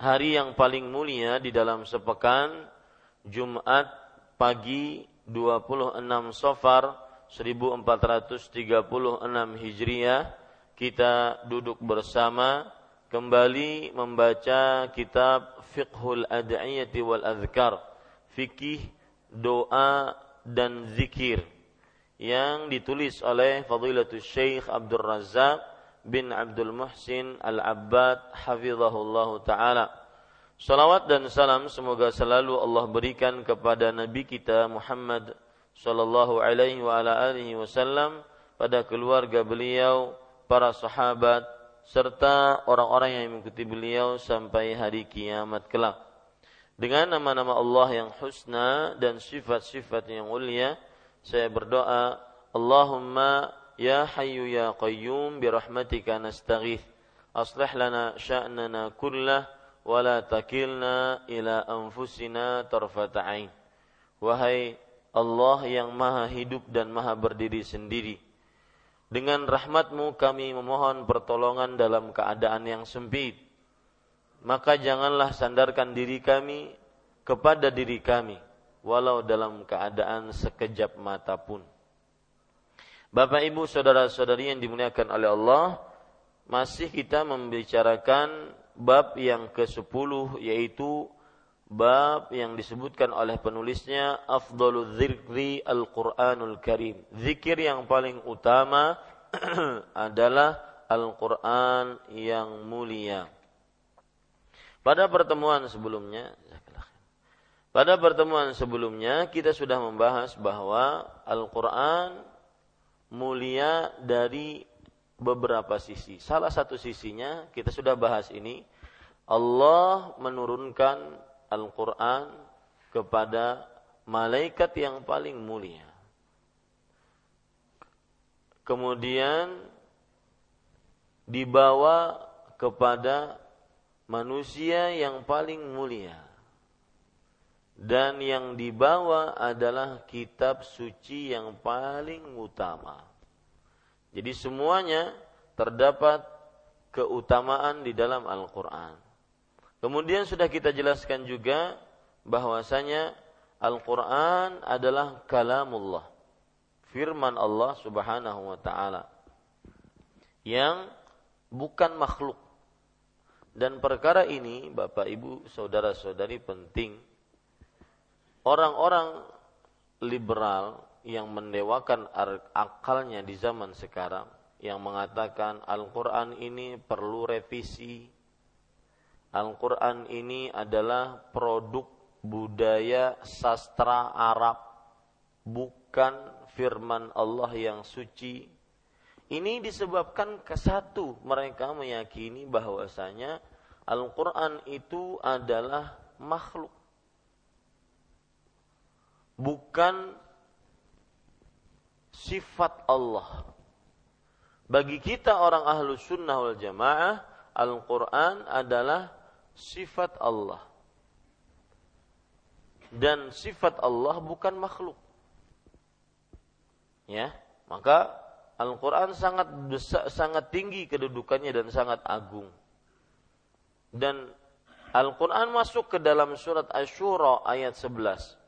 hari yang paling mulia di dalam sepekan Jumat pagi 26 Safar 1436 Hijriah. Kita duduk bersama kembali membaca kitab Fiqhul Ad'iyati wal Adhkar fikih doa dan zikir yang ditulis oleh Fadilatul Syekh Abdul Razak bin Abdul Muhsin Al-Abbad hafizahullahu taala. Salawat dan salam semoga selalu Allah berikan kepada nabi kita Muhammad sallallahu alaihi wa ala alihi wasallam pada keluarga beliau, para sahabat serta orang-orang yang mengikuti beliau sampai hari kiamat kelak. Dengan nama-nama Allah yang husna dan sifat-sifat yang mulia, saya berdoa, Allahumma يا حي يا قيوم برحمتك نستغيث أصلح لنا شأننا كله ولا تكلنا إلى أنفسنا طرفة عين Wahai Allah yang maha hidup dan maha berdiri sendiri Dengan rahmatmu kami memohon pertolongan dalam keadaan yang sempit Maka janganlah sandarkan diri kami kepada diri kami Walau dalam keadaan sekejap mata pun Bapak Ibu saudara-saudari yang dimuliakan oleh Allah, masih kita membicarakan bab yang ke-10 yaitu bab yang disebutkan oleh penulisnya afdalul dzikri al-Qur'anul Karim. Zikir yang paling utama adalah Al-Qur'an yang mulia. Pada pertemuan sebelumnya, pada pertemuan sebelumnya kita sudah membahas bahwa Al-Qur'an mulia dari beberapa sisi. Salah satu sisinya kita sudah bahas ini. Allah menurunkan Al-Quran kepada malaikat yang paling mulia. Kemudian dibawa kepada manusia yang paling mulia dan yang dibawa adalah kitab suci yang paling utama. Jadi semuanya terdapat keutamaan di dalam Al-Qur'an. Kemudian sudah kita jelaskan juga bahwasanya Al-Qur'an adalah kalamullah. Firman Allah Subhanahu wa taala yang bukan makhluk. Dan perkara ini Bapak Ibu, saudara-saudari penting orang-orang liberal yang mendewakan akalnya di zaman sekarang yang mengatakan Al-Qur'an ini perlu revisi. Al-Qur'an ini adalah produk budaya sastra Arab, bukan firman Allah yang suci. Ini disebabkan ke satu mereka meyakini bahwasanya Al-Quran itu adalah makhluk, bukan sifat Allah. Bagi kita orang ahlu sunnah wal jamaah, Al-Quran adalah sifat Allah. Dan sifat Allah bukan makhluk. Ya, maka Al-Quran sangat besar, sangat tinggi kedudukannya dan sangat agung. Dan Al-Quran masuk ke dalam surat Ashura ayat 11.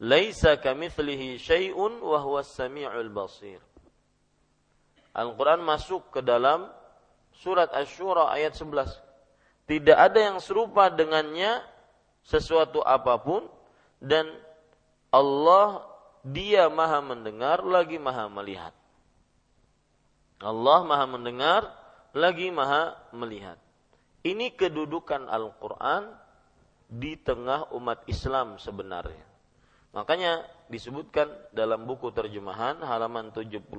Laisa kamithlihi syai'un wa huwa samiul basir. Al-Quran masuk ke dalam surat Ash-Shura ayat 11. Tidak ada yang serupa dengannya sesuatu apa pun dan Allah dia maha mendengar lagi maha melihat. Allah maha mendengar lagi maha melihat. Ini kedudukan Al-Quran di tengah umat Islam sebenarnya. Makanya disebutkan dalam buku terjemahan halaman 78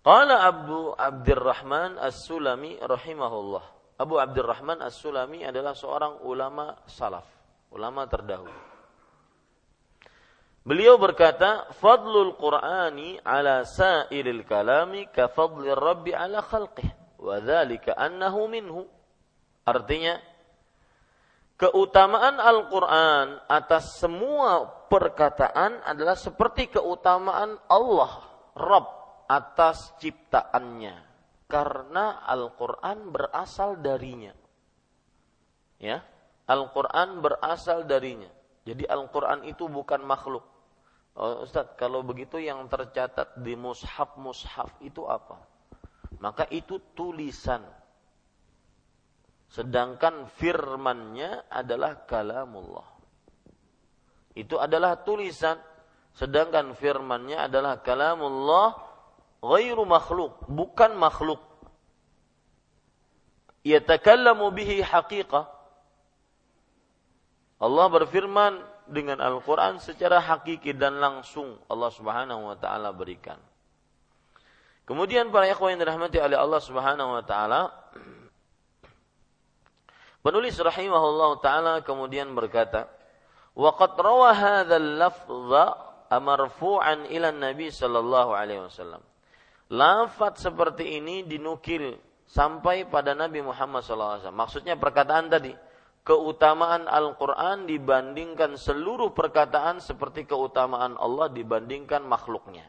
Qala Abu Abdurrahman As-Sulami rahimahullah. Abu Abdurrahman As-Sulami adalah seorang ulama salaf, ulama terdahulu. Beliau berkata, "Fadlul Qur'ani 'ala sa'iril kalami ka fadlir Rabbi 'ala khalqih, wa dzalika annahu minhu." Artinya, keutamaan Al-Qur'an atas semua perkataan adalah seperti keutamaan Allah, Rabb atas ciptaannya karena Al-Qur'an berasal darinya. Ya, Al-Qur'an berasal darinya. Jadi Al-Qur'an itu bukan makhluk. Oh, Ustaz, kalau begitu yang tercatat di mushaf-mushaf itu apa? Maka itu tulisan. Sedangkan firmannya adalah kalamullah. Itu adalah tulisan. Sedangkan firmannya adalah kalamullah ghairu makhluk, bukan makhluk. Yatakallamu bihi haqiqah. Allah berfirman dengan Al-Quran secara hakiki dan langsung Allah subhanahu wa ta'ala berikan. Kemudian para ikhwan yang dirahmati oleh Allah subhanahu wa ta'ala, Penulis rahimahullah taala kemudian berkata, "Waqad rawa hadzal lafdha marfu'an ila Nabi sallallahu alaihi wasallam." Lafat seperti ini dinukil sampai pada Nabi Muhammad SAW. Maksudnya perkataan tadi, keutamaan Al-Quran dibandingkan seluruh perkataan seperti keutamaan Allah dibandingkan makhluknya.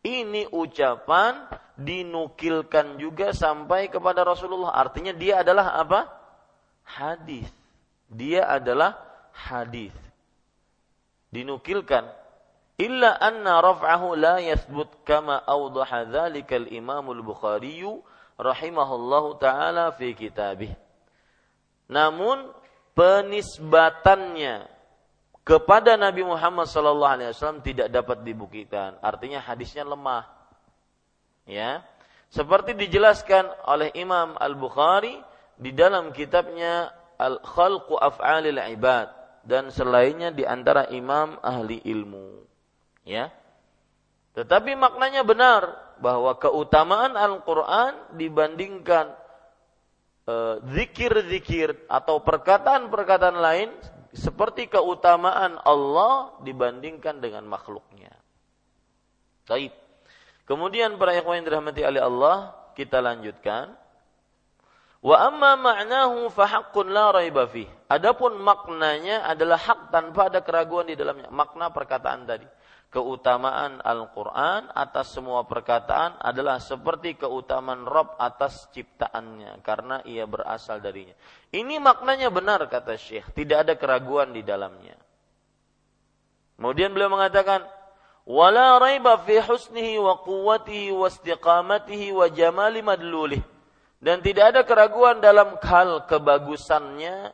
Ini ucapan dinukilkan juga sampai kepada Rasulullah. Artinya dia adalah apa? Hadis. Dia adalah hadis. Dinukilkan illa anna raf'ahu la yathbut kama awdaha dzalika al-Imam al-Bukhari rahimahullahu taala fi kitabih. Namun penisbatannya kepada Nabi Muhammad sallallahu alaihi wasallam tidak dapat dibuktikan. Artinya hadisnya lemah. Ya. Seperti dijelaskan oleh Imam Al-Bukhari di dalam kitabnya Al-Khalqu Af'alil Ibad dan selainnya di antara imam ahli ilmu ya. Tetapi maknanya benar bahwa keutamaan Al-Qur'an dibandingkan eh, zikir-zikir atau perkataan-perkataan lain seperti keutamaan Allah dibandingkan dengan makhluknya. Baik. Kemudian para ikhwan yang dirahmati oleh Allah, kita lanjutkan. Wa amma ma'nahu fa haqqun la raiba. Adapun maknanya adalah hak tanpa ada keraguan di dalamnya. Makna perkataan tadi keutamaan Al-Quran atas semua perkataan adalah seperti keutamaan Rob atas ciptaannya karena ia berasal darinya. Ini maknanya benar kata Syekh, tidak ada keraguan di dalamnya. Kemudian beliau mengatakan, "Wala raiba fi husnihi wa quwwatihi wa istiqamatihi wa jamali madlulih." Dan tidak ada keraguan dalam hal kebagusannya,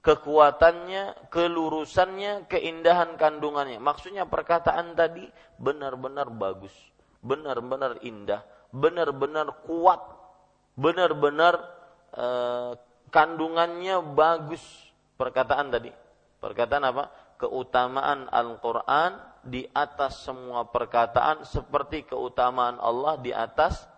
kekuatannya, kelurusannya, keindahan kandungannya. Maksudnya perkataan tadi benar-benar bagus, benar-benar indah, benar-benar kuat, benar-benar eh, kandungannya bagus, perkataan tadi. Perkataan apa? Keutamaan Al-Qur'an di atas semua perkataan seperti keutamaan Allah di atas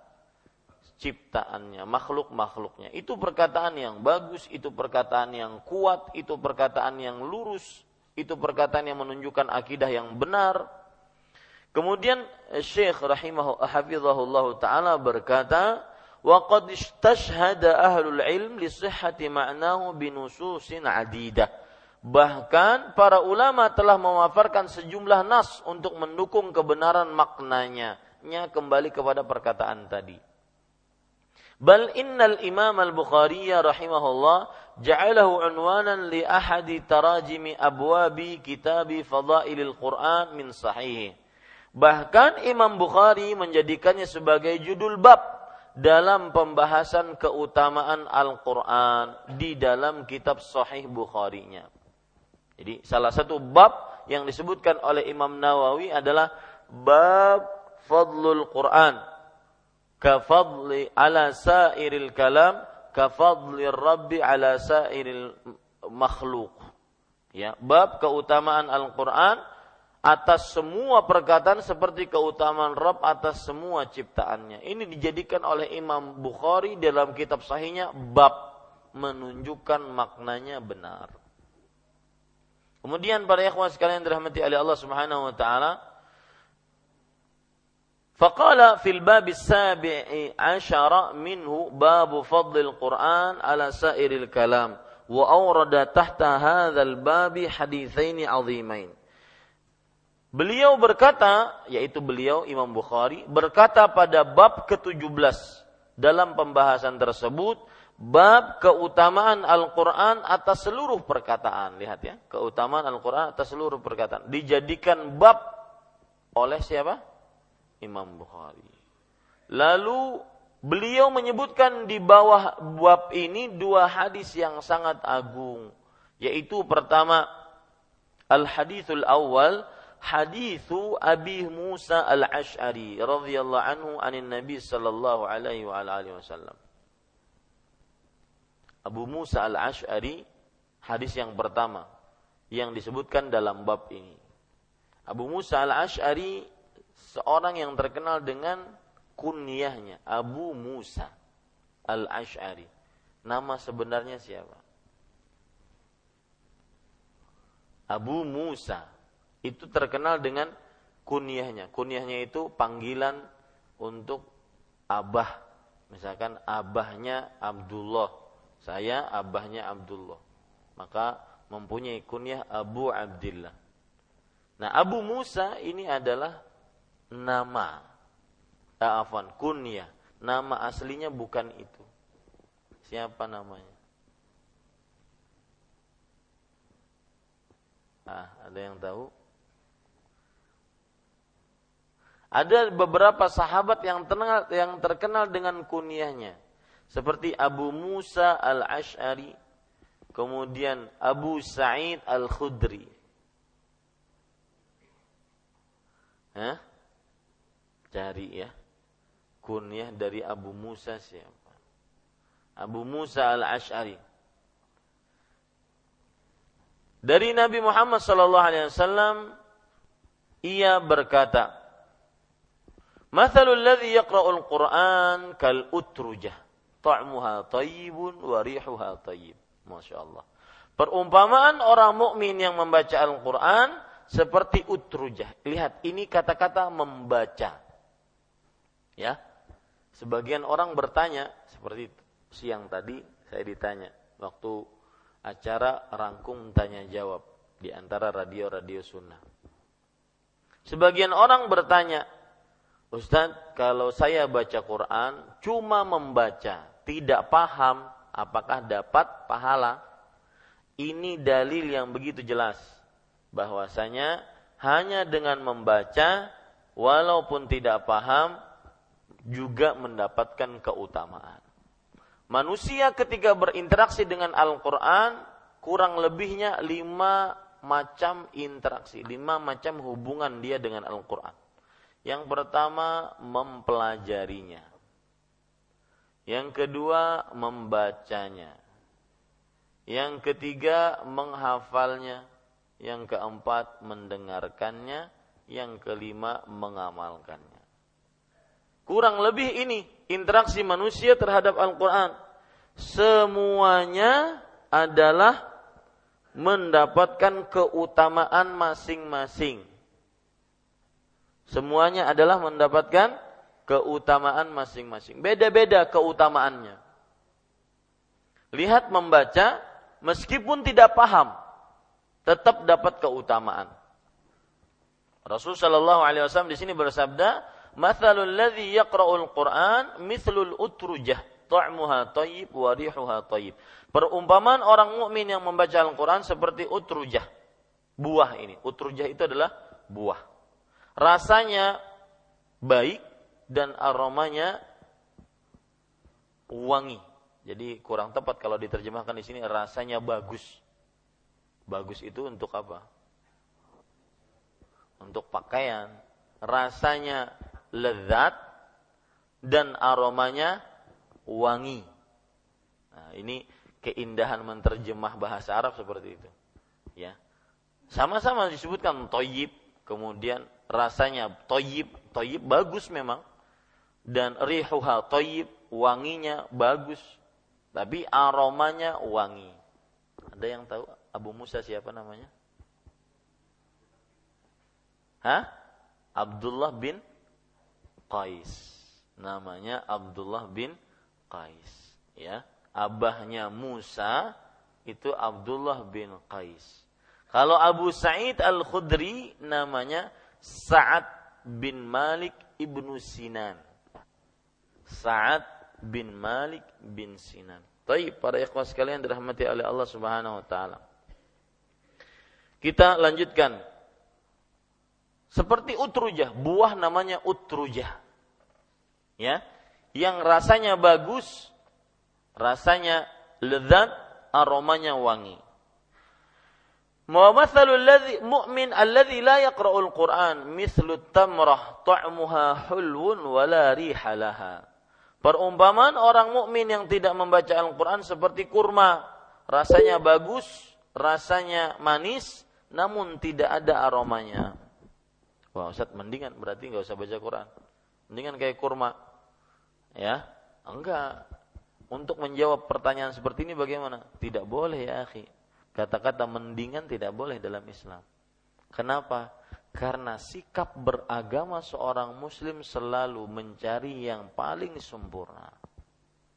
ciptaannya, makhluk-makhluknya. Itu perkataan yang bagus, itu perkataan yang kuat, itu perkataan yang lurus, itu perkataan yang menunjukkan akidah yang benar. Kemudian Syekh rahimahu hafizahullah taala berkata, "Wa qad istashhada ahlul ilm li sihhati ma'nahu binususin adidah." Bahkan para ulama telah mewafarkan sejumlah nas untuk mendukung kebenaran maknanya. Nya kembali kepada perkataan tadi. Bal innal Imam Al-Bukhari rahimahullah ja'alahu unwanan li ahadi tarajimi abwabi kitabi fadailil Quran min sahih. Bahkan Imam Bukhari menjadikannya sebagai judul bab dalam pembahasan keutamaan Al-Quran di dalam kitab Sahih Bukhari-nya. Jadi salah satu bab yang disebutkan oleh Imam Nawawi adalah bab fadlul Quran kafadli ala sairil kalam kafadli rabbi ala sairil makhluk. Ya, bab keutamaan Al-Qur'an atas semua perkataan seperti keutamaan Rabb atas semua ciptaannya. Ini dijadikan oleh Imam Bukhari dalam kitab sahihnya bab menunjukkan maknanya benar. Kemudian para ikhwan sekalian dirahmati oleh Allah Subhanahu wa taala, fil bab as-sabi'i asyara minhu bab fadl al-Qur'an ala sairil kalam wa awrada tahta hadzal babi haditsaini 'azimain. Beliau berkata, yaitu beliau Imam Bukhari berkata pada bab ke-17 dalam pembahasan tersebut bab keutamaan Al-Quran atas seluruh perkataan. Lihat ya, keutamaan Al-Quran atas seluruh perkataan. Dijadikan bab oleh siapa? Imam Bukhari. Lalu beliau menyebutkan di bawah bab ini dua hadis yang sangat agung. Yaitu pertama, Al-Hadithul Awal, hadithu Abi Musa Al-Ash'ari radhiyallahu anhu anin Nabi sallallahu alaihi wa alihi wasallam. Abu Musa al-Ash'ari hadis yang pertama yang disebutkan dalam bab ini. Abu Musa al-Ash'ari seorang yang terkenal dengan kunyahnya Abu Musa al-Ash'ari. Nama sebenarnya siapa? Abu Musa itu terkenal dengan kunyahnya. Kunyahnya itu panggilan untuk abah. Misalkan abahnya Abdullah saya abahnya Abdullah. Maka mempunyai kunyah Abu Abdullah. Nah, Abu Musa ini adalah nama. Eh, afan, kunyah. Nama aslinya bukan itu. Siapa namanya? Ah, ada yang tahu? Ada beberapa sahabat yang terkenal, yang terkenal dengan kunyahnya seperti Abu Musa al-Ash'ari, kemudian Abu Sa'id al-Khudri. Hah? Cari ya. Kunyah dari Abu Musa siapa? Abu Musa al-Ash'ari. Dari Nabi Muhammad sallallahu alaihi wasallam ia berkata, "Mathalul ladzi yaqra'ul Qur'an kal utrujah." ta'muha tayyibun wa rihuha tayyib. Masya Allah. Perumpamaan orang mukmin yang membaca Al-Quran seperti utrujah. Lihat, ini kata-kata membaca. Ya, sebagian orang bertanya seperti siang tadi saya ditanya waktu acara rangkum tanya jawab di antara radio-radio sunnah. Sebagian orang bertanya, Ustadz, kalau saya baca Quran cuma membaca, tidak paham apakah dapat pahala. Ini dalil yang begitu jelas bahwasanya hanya dengan membaca walaupun tidak paham juga mendapatkan keutamaan. Manusia ketika berinteraksi dengan Al-Quran kurang lebihnya lima macam interaksi, lima macam hubungan dia dengan Al-Quran. Yang pertama mempelajarinya. Yang kedua membacanya. Yang ketiga menghafalnya. Yang keempat mendengarkannya. Yang kelima mengamalkannya. Kurang lebih ini interaksi manusia terhadap Al-Quran. Semuanya adalah mendapatkan keutamaan masing-masing. Semuanya adalah mendapatkan keutamaan masing-masing. Beda-beda keutamaannya. Lihat membaca, meskipun tidak paham, tetap dapat keutamaan. Rasul Shallallahu Alaihi Wasallam di sini bersabda, "Mathalul ladzi yaqra'ul Qur'an mithlul utrujah, ta'muha tayyib wa rihuha tayyib." Perumpamaan orang mukmin yang membaca Al-Qur'an seperti utrujah. Buah ini, utrujah itu adalah buah. Rasanya baik dan aromanya wangi. Jadi kurang tepat kalau diterjemahkan di sini rasanya bagus. Bagus itu untuk apa? Untuk pakaian. Rasanya lezat dan aromanya wangi. Nah, ini keindahan menerjemah bahasa Arab seperti itu. Ya. Sama-sama disebutkan toyib, kemudian rasanya toyib, toyib bagus memang. Dan rihuha toyib, wanginya bagus tapi aromanya wangi. Ada yang tahu Abu Musa siapa namanya? Hah? Abdullah bin Qais. Namanya Abdullah bin Qais. Ya, abahnya Musa itu Abdullah bin Qais. Kalau Abu Sa'id Al-Khudri namanya Sa'ad bin Malik ibnu Sinan. Sa'ad bin Malik bin Sinan. Tapi para ikhwas sekalian dirahmati oleh Allah Subhanahu wa taala. Kita lanjutkan. Seperti utrujah, buah namanya utrujah. Ya, yang rasanya bagus, rasanya lezat, aromanya wangi. Ladzi mu'min alladzi la yaqra'ul Qur'an mithlu tamrah ta'muha hulwun wa la riha laha. Perumpamaan orang mukmin yang tidak membaca Al-Quran seperti kurma. Rasanya bagus, rasanya manis, namun tidak ada aromanya. Wah Ustaz, mendingan berarti nggak usah baca Quran. Mendingan kayak kurma. Ya, enggak. Untuk menjawab pertanyaan seperti ini bagaimana? Tidak boleh ya akhi. Kata-kata mendingan tidak boleh dalam Islam. Kenapa? Karena sikap beragama seorang muslim selalu mencari yang paling sempurna.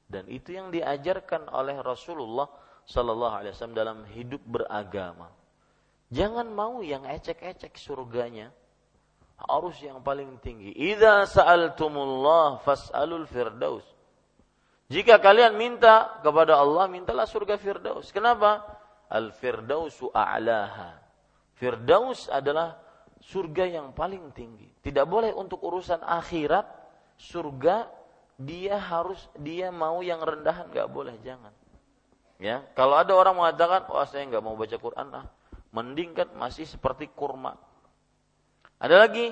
Dan itu yang diajarkan oleh Rasulullah Sallallahu Alaihi Wasallam dalam hidup beragama. Jangan mau yang ecek-ecek surganya. Harus yang paling tinggi. Idza sa'altumullah fas'alul firdaus. Jika kalian minta kepada Allah, mintalah surga firdaus. Kenapa? Al firdausu a'laha. Firdaus adalah surga yang paling tinggi. Tidak boleh untuk urusan akhirat surga dia harus dia mau yang rendahan nggak boleh jangan. Ya, kalau ada orang mengatakan, "Oh, saya nggak mau baca Quran ah." Mending kan masih seperti kurma. Ada lagi.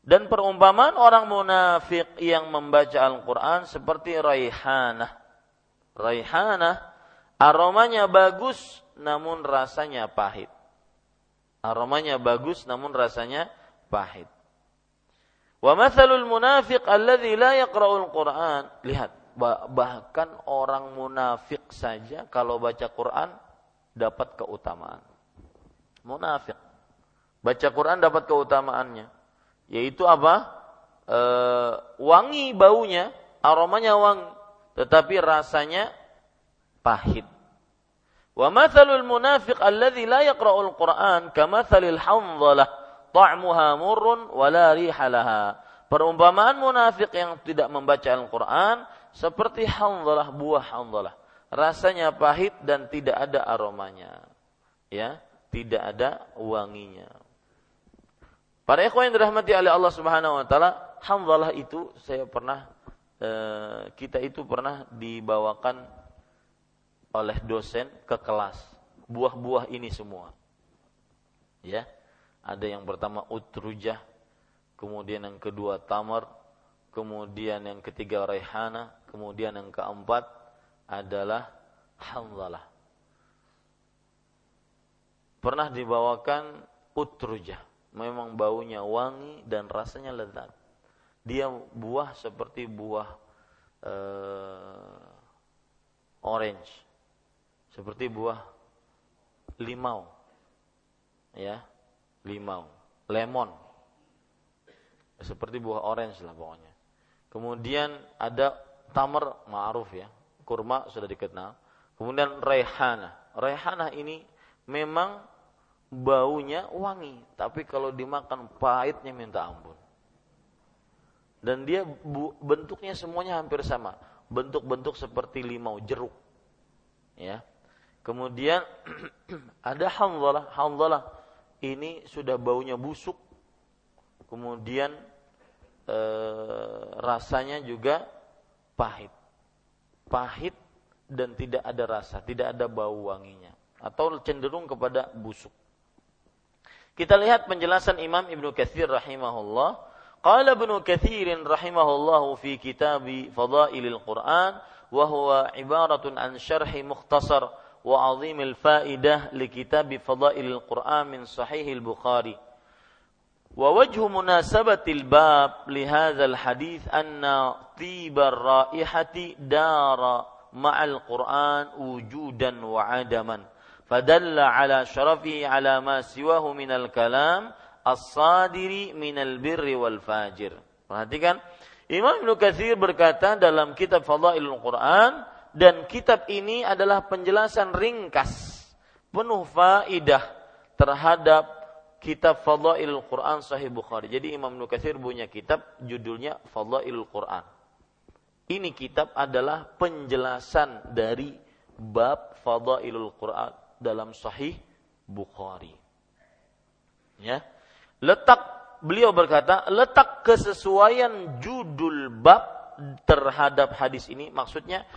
Dan perumpamaan orang munafik yang membaca Al-Quran seperti raihanah. Raihanah aromanya bagus namun rasanya pahit. Aromanya bagus namun rasanya pahit. Wa mathalul munafiq alladhi la yaqra'ul Qur'an. Lihat, bahkan orang munafik saja kalau baca Quran dapat keutamaan. Munafik. Baca Quran dapat keutamaannya yaitu apa? E, wangi baunya, aromanya wangi, tetapi rasanya pahit. Wa mathalul munafiq alladhi la yaqra'ul Qur'an kamathalil hamdhalah ta'muha murrun wa la riha laha. Perumpamaan munafik yang tidak membaca Al-Qur'an seperti hamdhalah buah hamdhalah. Rasanya pahit dan tidak ada aromanya. Ya, tidak ada wanginya. Para ikhwan yang dirahmati oleh Allah Subhanahu wa taala, hamdalah itu saya pernah eh, kita itu pernah dibawakan oleh dosen ke kelas buah-buah ini semua. Ya. Ada yang pertama utrujah, kemudian yang kedua tamar, kemudian yang ketiga rehana, kemudian yang keempat adalah hanzalah. Pernah dibawakan utrujah, memang baunya wangi dan rasanya lezat. Dia buah seperti buah uh, orange, seperti buah limau, ya, limau, lemon, seperti buah orange lah pokoknya. Kemudian ada tamar ma'ruf ya, kurma sudah dikenal. Kemudian rehana. Rehana ini memang baunya wangi, tapi kalau dimakan pahitnya minta ampun. Dan dia bentuknya semuanya hampir sama, bentuk-bentuk seperti limau jeruk. Ya. Kemudian ada hamdalah, hamdalah ini sudah baunya busuk. Kemudian e, rasanya juga pahit. Pahit dan tidak ada rasa, tidak ada bau wanginya atau cenderung kepada busuk. Kita lihat penjelasan Imam Ibnu Katsir rahimahullah. Qala Ibnu Katsir rahimahullah fi kitab Fadailil Quran wa huwa ibaratun an syarhi mukhtasar wa azimil faidah li kitab fadailil Qur'an min sahihil Bukhari. Wa wajhu munasabatil bab li hadzal hadits anna tibar raihati dara ma'al Qur'an wujudan wa adaman. Fadalla ala syarafi ala ma siwahu minal kalam wal fajir. Perhatikan, Imam Ibnu berkata dalam kitab Fadailul Qur'an, dan kitab ini adalah penjelasan ringkas penuh faidah terhadap kitab Fadailul Quran Sahih Bukhari. Jadi Imam Nukathir punya kitab judulnya Fadailul Quran. Ini kitab adalah penjelasan dari bab Fadailul Quran dalam Sahih Bukhari. Ya. Letak beliau berkata, letak kesesuaian judul bab terhadap hadis ini maksudnya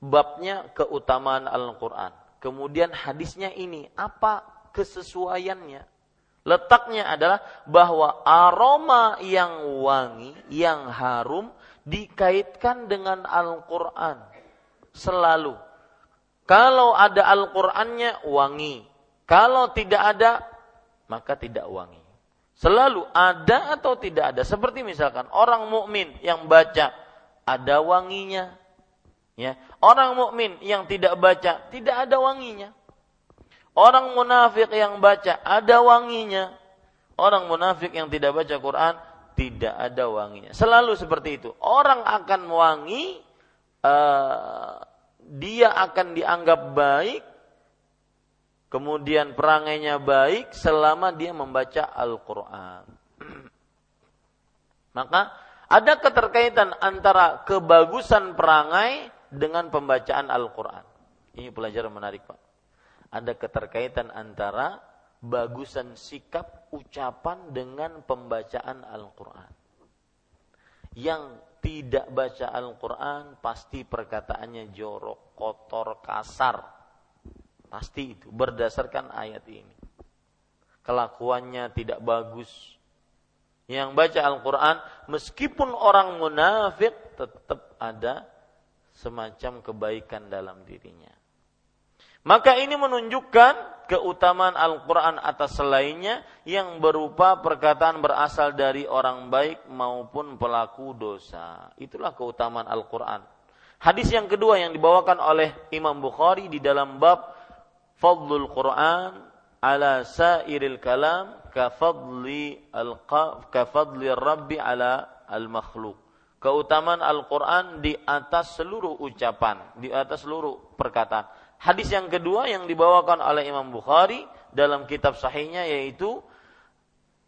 babnya keutamaan Al-Qur'an. Kemudian hadisnya ini apa kesesuaiannya? Letaknya adalah bahwa aroma yang wangi, yang harum dikaitkan dengan Al-Quran. Selalu. Kalau ada Al-Qurannya wangi. Kalau tidak ada, maka tidak wangi. Selalu ada atau tidak ada. Seperti misalkan orang mukmin yang baca ada wanginya. Ya, orang mukmin yang tidak baca tidak ada wanginya. Orang munafik yang baca ada wanginya. Orang munafik yang tidak baca Quran tidak ada wanginya. Selalu seperti itu. Orang akan wangi, uh, dia akan dianggap baik, kemudian perangainya baik selama dia membaca Al-Quran. Maka ada keterkaitan antara kebagusan perangai dengan pembacaan Al-Quran. Ini pelajaran menarik Pak ada keterkaitan antara bagusan sikap ucapan dengan pembacaan Al-Quran. Yang tidak baca Al-Quran pasti perkataannya jorok, kotor, kasar. Pasti itu berdasarkan ayat ini. Kelakuannya tidak bagus. Yang baca Al-Quran meskipun orang munafik tetap ada semacam kebaikan dalam dirinya. Maka ini menunjukkan keutamaan Al-Quran atas selainnya yang berupa perkataan berasal dari orang baik maupun pelaku dosa. Itulah keutamaan Al-Quran. Hadis yang kedua yang dibawakan oleh Imam Bukhari di dalam bab Fadlul Quran ala sairil kalam kafadli al kafadli rabbi ala al makhluk. Keutamaan Al-Quran di atas seluruh ucapan, di atas seluruh perkataan Hadis yang kedua yang dibawakan oleh Imam Bukhari dalam kitab sahihnya yaitu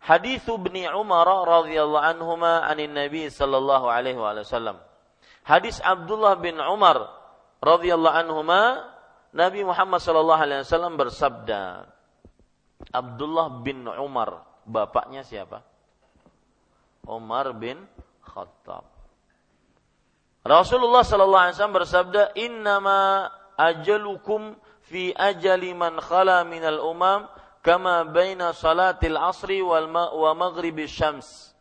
hadis Ibni Umar radhiyallahu anhuma anin Nabi sallallahu alaihi wasallam. Hadis Abdullah bin Umar radhiyallahu anhuma Nabi Muhammad sallallahu alaihi wasallam bersabda Abdullah bin Umar bapaknya siapa? Umar bin Khattab. Rasulullah sallallahu alaihi wasallam bersabda innama ajalukum fi ajali man khala minal umam kama baina salatil asri wal ma wa maghribi syams.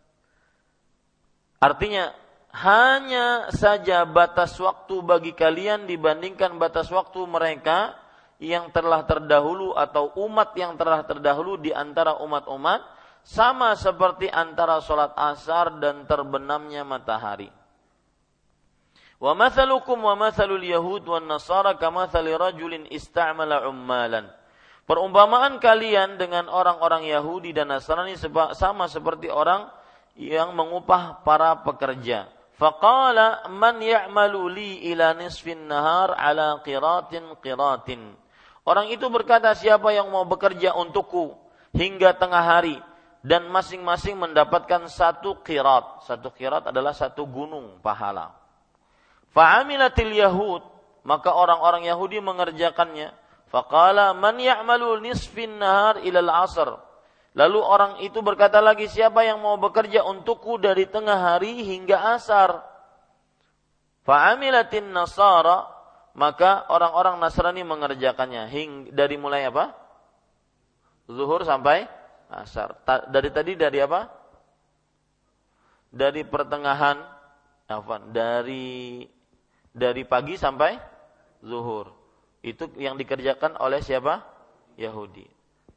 Artinya hanya saja batas waktu bagi kalian dibandingkan batas waktu mereka yang telah terdahulu atau umat yang telah terdahulu di antara umat-umat sama seperti antara sholat asar dan terbenamnya matahari. Yahud nasara. Perumpamaan kalian dengan orang-orang Yahudi dan Nasrani sama seperti orang yang mengupah para pekerja Faqala man ya'malu li ila nahar ala qiratin qiratin. Orang itu berkata siapa yang mau bekerja untukku hingga tengah hari dan masing-masing mendapatkan satu qirat. Satu qirat adalah satu gunung pahala. Fa'amilatil yahud maka orang-orang Yahudi mengerjakannya. Faqala man ya'malu nisfin nahar ila al-asr. Lalu orang itu berkata lagi, siapa yang mau bekerja untukku dari tengah hari hingga asar? Fa'amilatin nasara, maka orang-orang Nasrani mengerjakannya. Hing, dari mulai apa? Zuhur sampai asar. Ta, dari tadi dari apa? Dari pertengahan? Dari dari pagi sampai zuhur. Itu yang dikerjakan oleh siapa? Yahudi.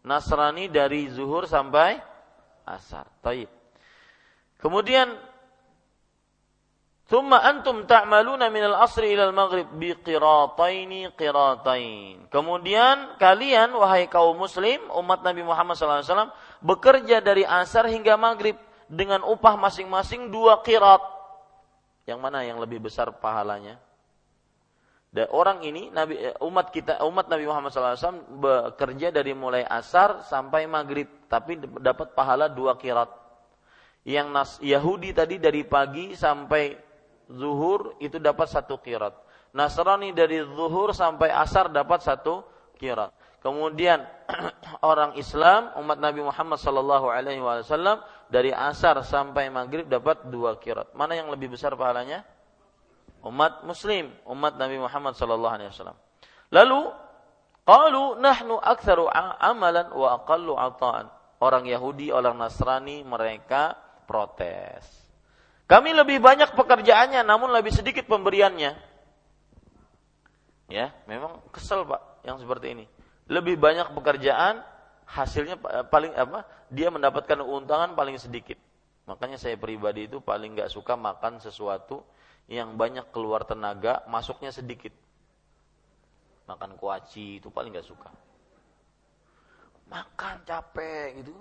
Nasrani dari zuhur sampai asar. Taib. Kemudian Thumma antum ta'maluna minal asri ilal maghrib bi qirataini qiratain. Kemudian kalian wahai kaum muslim umat Nabi Muhammad SAW bekerja dari asar hingga maghrib dengan upah masing-masing dua qirat. Yang mana yang lebih besar pahalanya? Dan orang ini Nabi eh, umat kita umat Nabi Muhammad SAW bekerja dari mulai asar sampai maghrib, tapi dapat pahala dua kirat. Yang Nas, Yahudi tadi dari pagi sampai zuhur itu dapat satu kirat. Nasrani dari zuhur sampai asar dapat satu kirat. Kemudian orang Islam umat Nabi Muhammad Sallallahu Alaihi Wasallam dari asar sampai maghrib dapat dua kirat. Mana yang lebih besar pahalanya? umat muslim, umat Nabi Muhammad sallallahu alaihi wasallam. Lalu qalu nahnu aktsaru amalan wa aqallu ata'an. Orang Yahudi, orang Nasrani mereka protes. Kami lebih banyak pekerjaannya namun lebih sedikit pemberiannya. Ya, memang kesel Pak yang seperti ini. Lebih banyak pekerjaan hasilnya paling apa? Dia mendapatkan keuntungan paling sedikit. Makanya saya pribadi itu paling nggak suka makan sesuatu yang banyak keluar tenaga, masuknya sedikit. Makan kuaci itu paling gak suka. Makan capek gitu.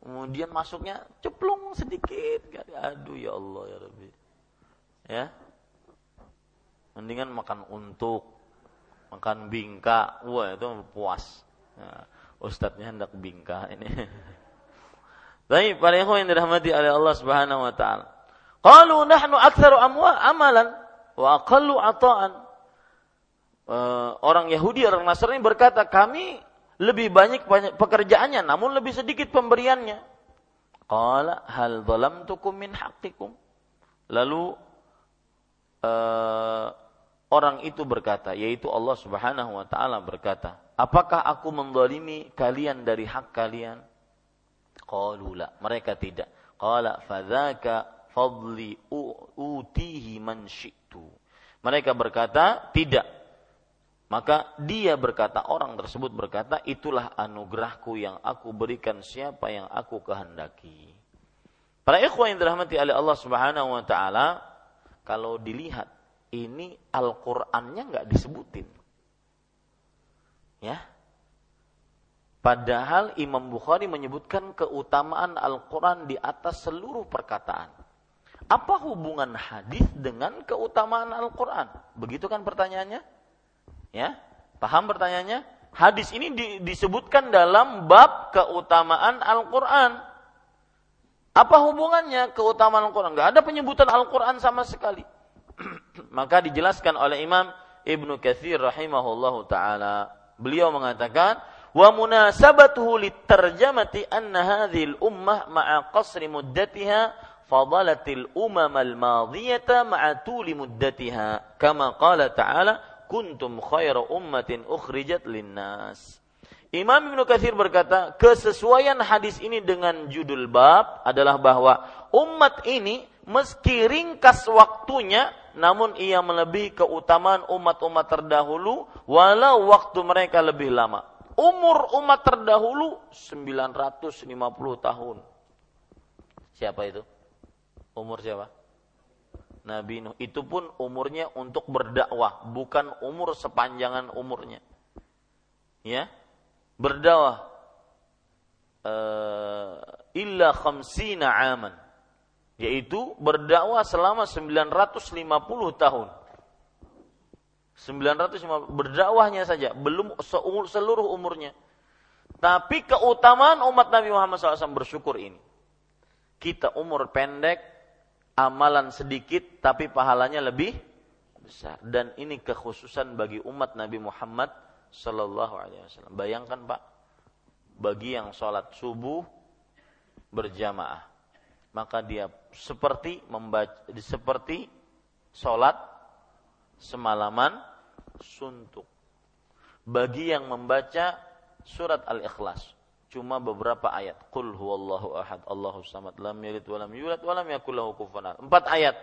Kemudian masuknya ceplung sedikit. Aduh ya Allah ya Rabbi. Ya. Mendingan makan untuk. Makan bingka. Wah itu puas. Nah, Ustadznya hendak bingka ini. Baik, para ikhwan yang dirahmati oleh Allah Subhanahu wa taala. Qalu nahnu aktsaru amwa amalan wa aqallu ata'an. Uh, orang Yahudi, orang Nasrani berkata, kami lebih banyak, pekerjaannya, namun lebih sedikit pemberiannya. Qala hal zalamtukum min haqqikum. Lalu uh, orang itu berkata, yaitu Allah Subhanahu wa taala berkata, "Apakah aku mendolimi kalian dari hak kalian?" Qalu la, mereka tidak. Qala fadzaka fadli utihi man syi'tu. Mereka berkata, tidak. Maka dia berkata, orang tersebut berkata, itulah anugerahku yang aku berikan siapa yang aku kehendaki. Para ikhwan yang dirahmati oleh Allah Subhanahu wa taala, kalau dilihat ini Al-Qur'annya nggak disebutin. Ya. Padahal Imam Bukhari menyebutkan keutamaan Al-Quran di atas seluruh perkataan. Apa hubungan hadis dengan keutamaan Al-Quran? Begitu kan pertanyaannya? Ya, paham pertanyaannya? Hadis ini di, disebutkan dalam bab keutamaan Al-Quran. Apa hubungannya keutamaan Al-Quran? Gak ada penyebutan Al-Quran sama sekali. Maka dijelaskan oleh Imam Ibnu Katsir rahimahullahu taala. Beliau mengatakan, "Wa munasabatuhu litarjamati anna hadhil ummah ma'a qasri muddatiha fadalatil umamal madiyata ma'atuli muddatiha. Kama qala ta'ala kuntum khaira ummatin ukhrijat linnas. Imam Ibnu Katsir berkata, kesesuaian hadis ini dengan judul bab adalah bahwa umat ini meski ringkas waktunya namun ia melebihi keutamaan umat-umat terdahulu walau waktu mereka lebih lama. Umur umat terdahulu 950 tahun. Siapa itu? Umur siapa? Nabi Nuh. Itu pun umurnya untuk berdakwah, bukan umur sepanjangan umurnya. Ya, berdakwah uh, illa khamsina aman yaitu berdakwah selama 950 tahun. 950 berdakwahnya saja belum seluruh umurnya. Tapi keutamaan umat Nabi Muhammad SAW bersyukur ini. Kita umur pendek amalan sedikit tapi pahalanya lebih besar. Dan ini kekhususan bagi umat Nabi Muhammad Sallallahu Alaihi Wasallam. Bayangkan Pak, bagi yang sholat subuh berjamaah, maka dia seperti membaca, seperti sholat semalaman suntuk. Bagi yang membaca surat Al-Ikhlas, cuma beberapa ayat. Qul huwallahu ahad, Allahu samad, lam yalid wa lam yulad wa lam yakul lahu kufuwan Empat ayat.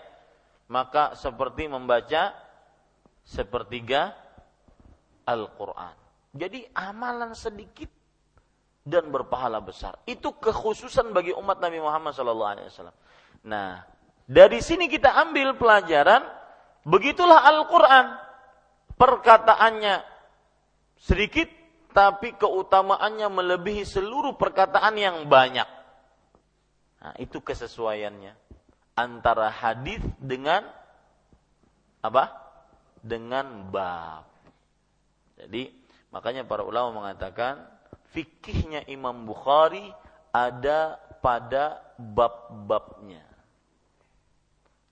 Maka seperti membaca sepertiga Al-Quran. Jadi amalan sedikit dan berpahala besar. Itu kekhususan bagi umat Nabi Muhammad SAW. Nah, dari sini kita ambil pelajaran, begitulah Al-Quran. Perkataannya sedikit, tapi keutamaannya melebihi seluruh perkataan yang banyak. Nah, itu kesesuaiannya antara hadis dengan apa? Dengan bab. Jadi makanya para ulama mengatakan fikihnya Imam Bukhari ada pada bab-babnya.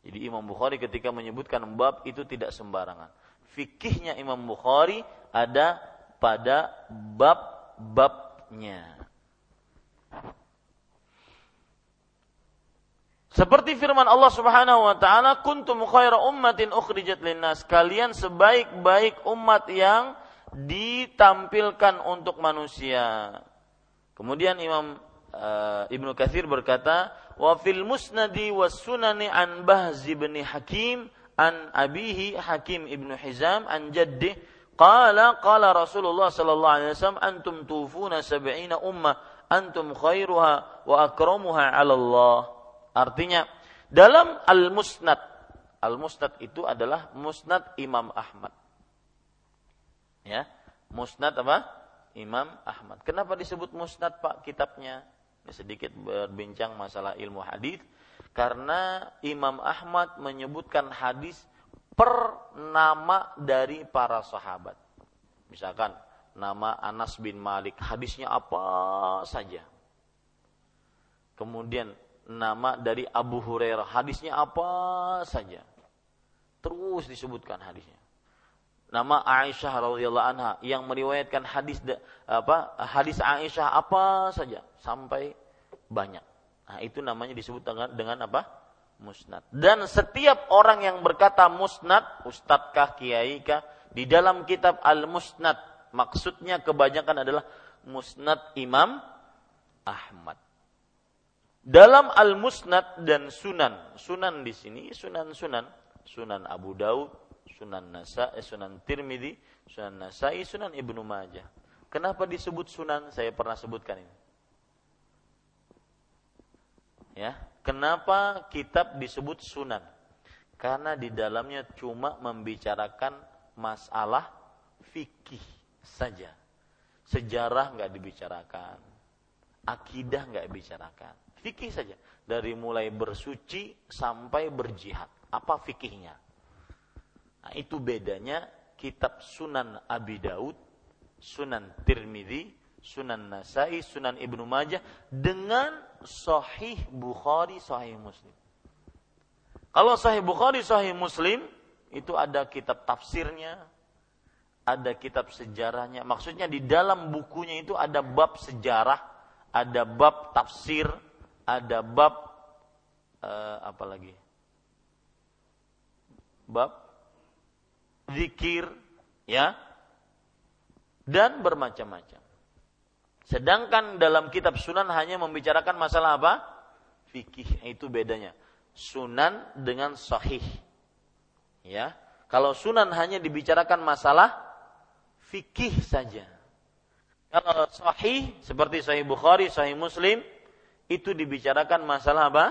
Jadi Imam Bukhari ketika menyebutkan bab itu tidak sembarangan. Fikihnya Imam Bukhari ada pada bab-babnya. Seperti firman Allah Subhanahu wa taala, "Kuntum khaira ummatin ukhrijat linnas." Kalian sebaik-baik umat yang ditampilkan untuk manusia. Kemudian Imam uh, Ibnu Katsir berkata, "Wa fil musnadi was sunani an Bahz bin Hakim an abihi Hakim ibnu Hizam an jaddi qala qala Rasulullah sallallahu alaihi wasallam antum tufuna sab'ina ummah antum khairuha wa akramuha 'ala Allah." Artinya dalam Al-Musnad Al-Musnad itu adalah Musnad Imam Ahmad Ya, Musnad apa? Imam Ahmad. Kenapa disebut Musnad Pak kitabnya? Sedikit berbincang masalah ilmu hadis karena Imam Ahmad menyebutkan hadis per nama dari para sahabat. Misalkan nama Anas bin Malik, hadisnya apa saja. Kemudian nama dari Abu Hurairah, hadisnya apa saja. Terus disebutkan hadisnya nama Aisyah radhiyallahu anha yang meriwayatkan hadis apa hadis Aisyah apa saja sampai banyak. Nah, itu namanya disebut dengan dengan apa? Musnad. Dan setiap orang yang berkata musnad, ustadkah, kiaikah, di dalam kitab Al-Musnad, maksudnya kebanyakan adalah musnad Imam Ahmad. Dalam Al-Musnad dan Sunan, Sunan di sini Sunan-sunan, Sunan Abu Daud, Sunan Nasa, eh, Sunan Tirmidzi, Sunan Nasai, Sunan Ibnu Majah. Kenapa disebut Sunan? Saya pernah sebutkan ini. Ya, kenapa kitab disebut Sunan? Karena di dalamnya cuma membicarakan masalah fikih saja. Sejarah nggak dibicarakan, akidah nggak dibicarakan, fikih saja. Dari mulai bersuci sampai berjihad. Apa fikihnya? Itu bedanya kitab Sunan Abi Daud, Sunan Tirmidzi, Sunan Nasai, Sunan Ibnu Majah dengan Sahih Bukhari, Sahih Muslim. Kalau Sahih Bukhari, Sahih Muslim itu ada kitab tafsirnya, ada kitab sejarahnya. Maksudnya di dalam bukunya itu ada bab sejarah, ada bab tafsir, ada bab uh, apa lagi? Bab zikir, ya, dan bermacam-macam. Sedangkan dalam kitab sunan hanya membicarakan masalah apa? Fikih. Itu bedanya. Sunan dengan sahih. Ya. Kalau sunan hanya dibicarakan masalah fikih saja. Kalau sahih seperti sahih Bukhari, sahih Muslim itu dibicarakan masalah apa?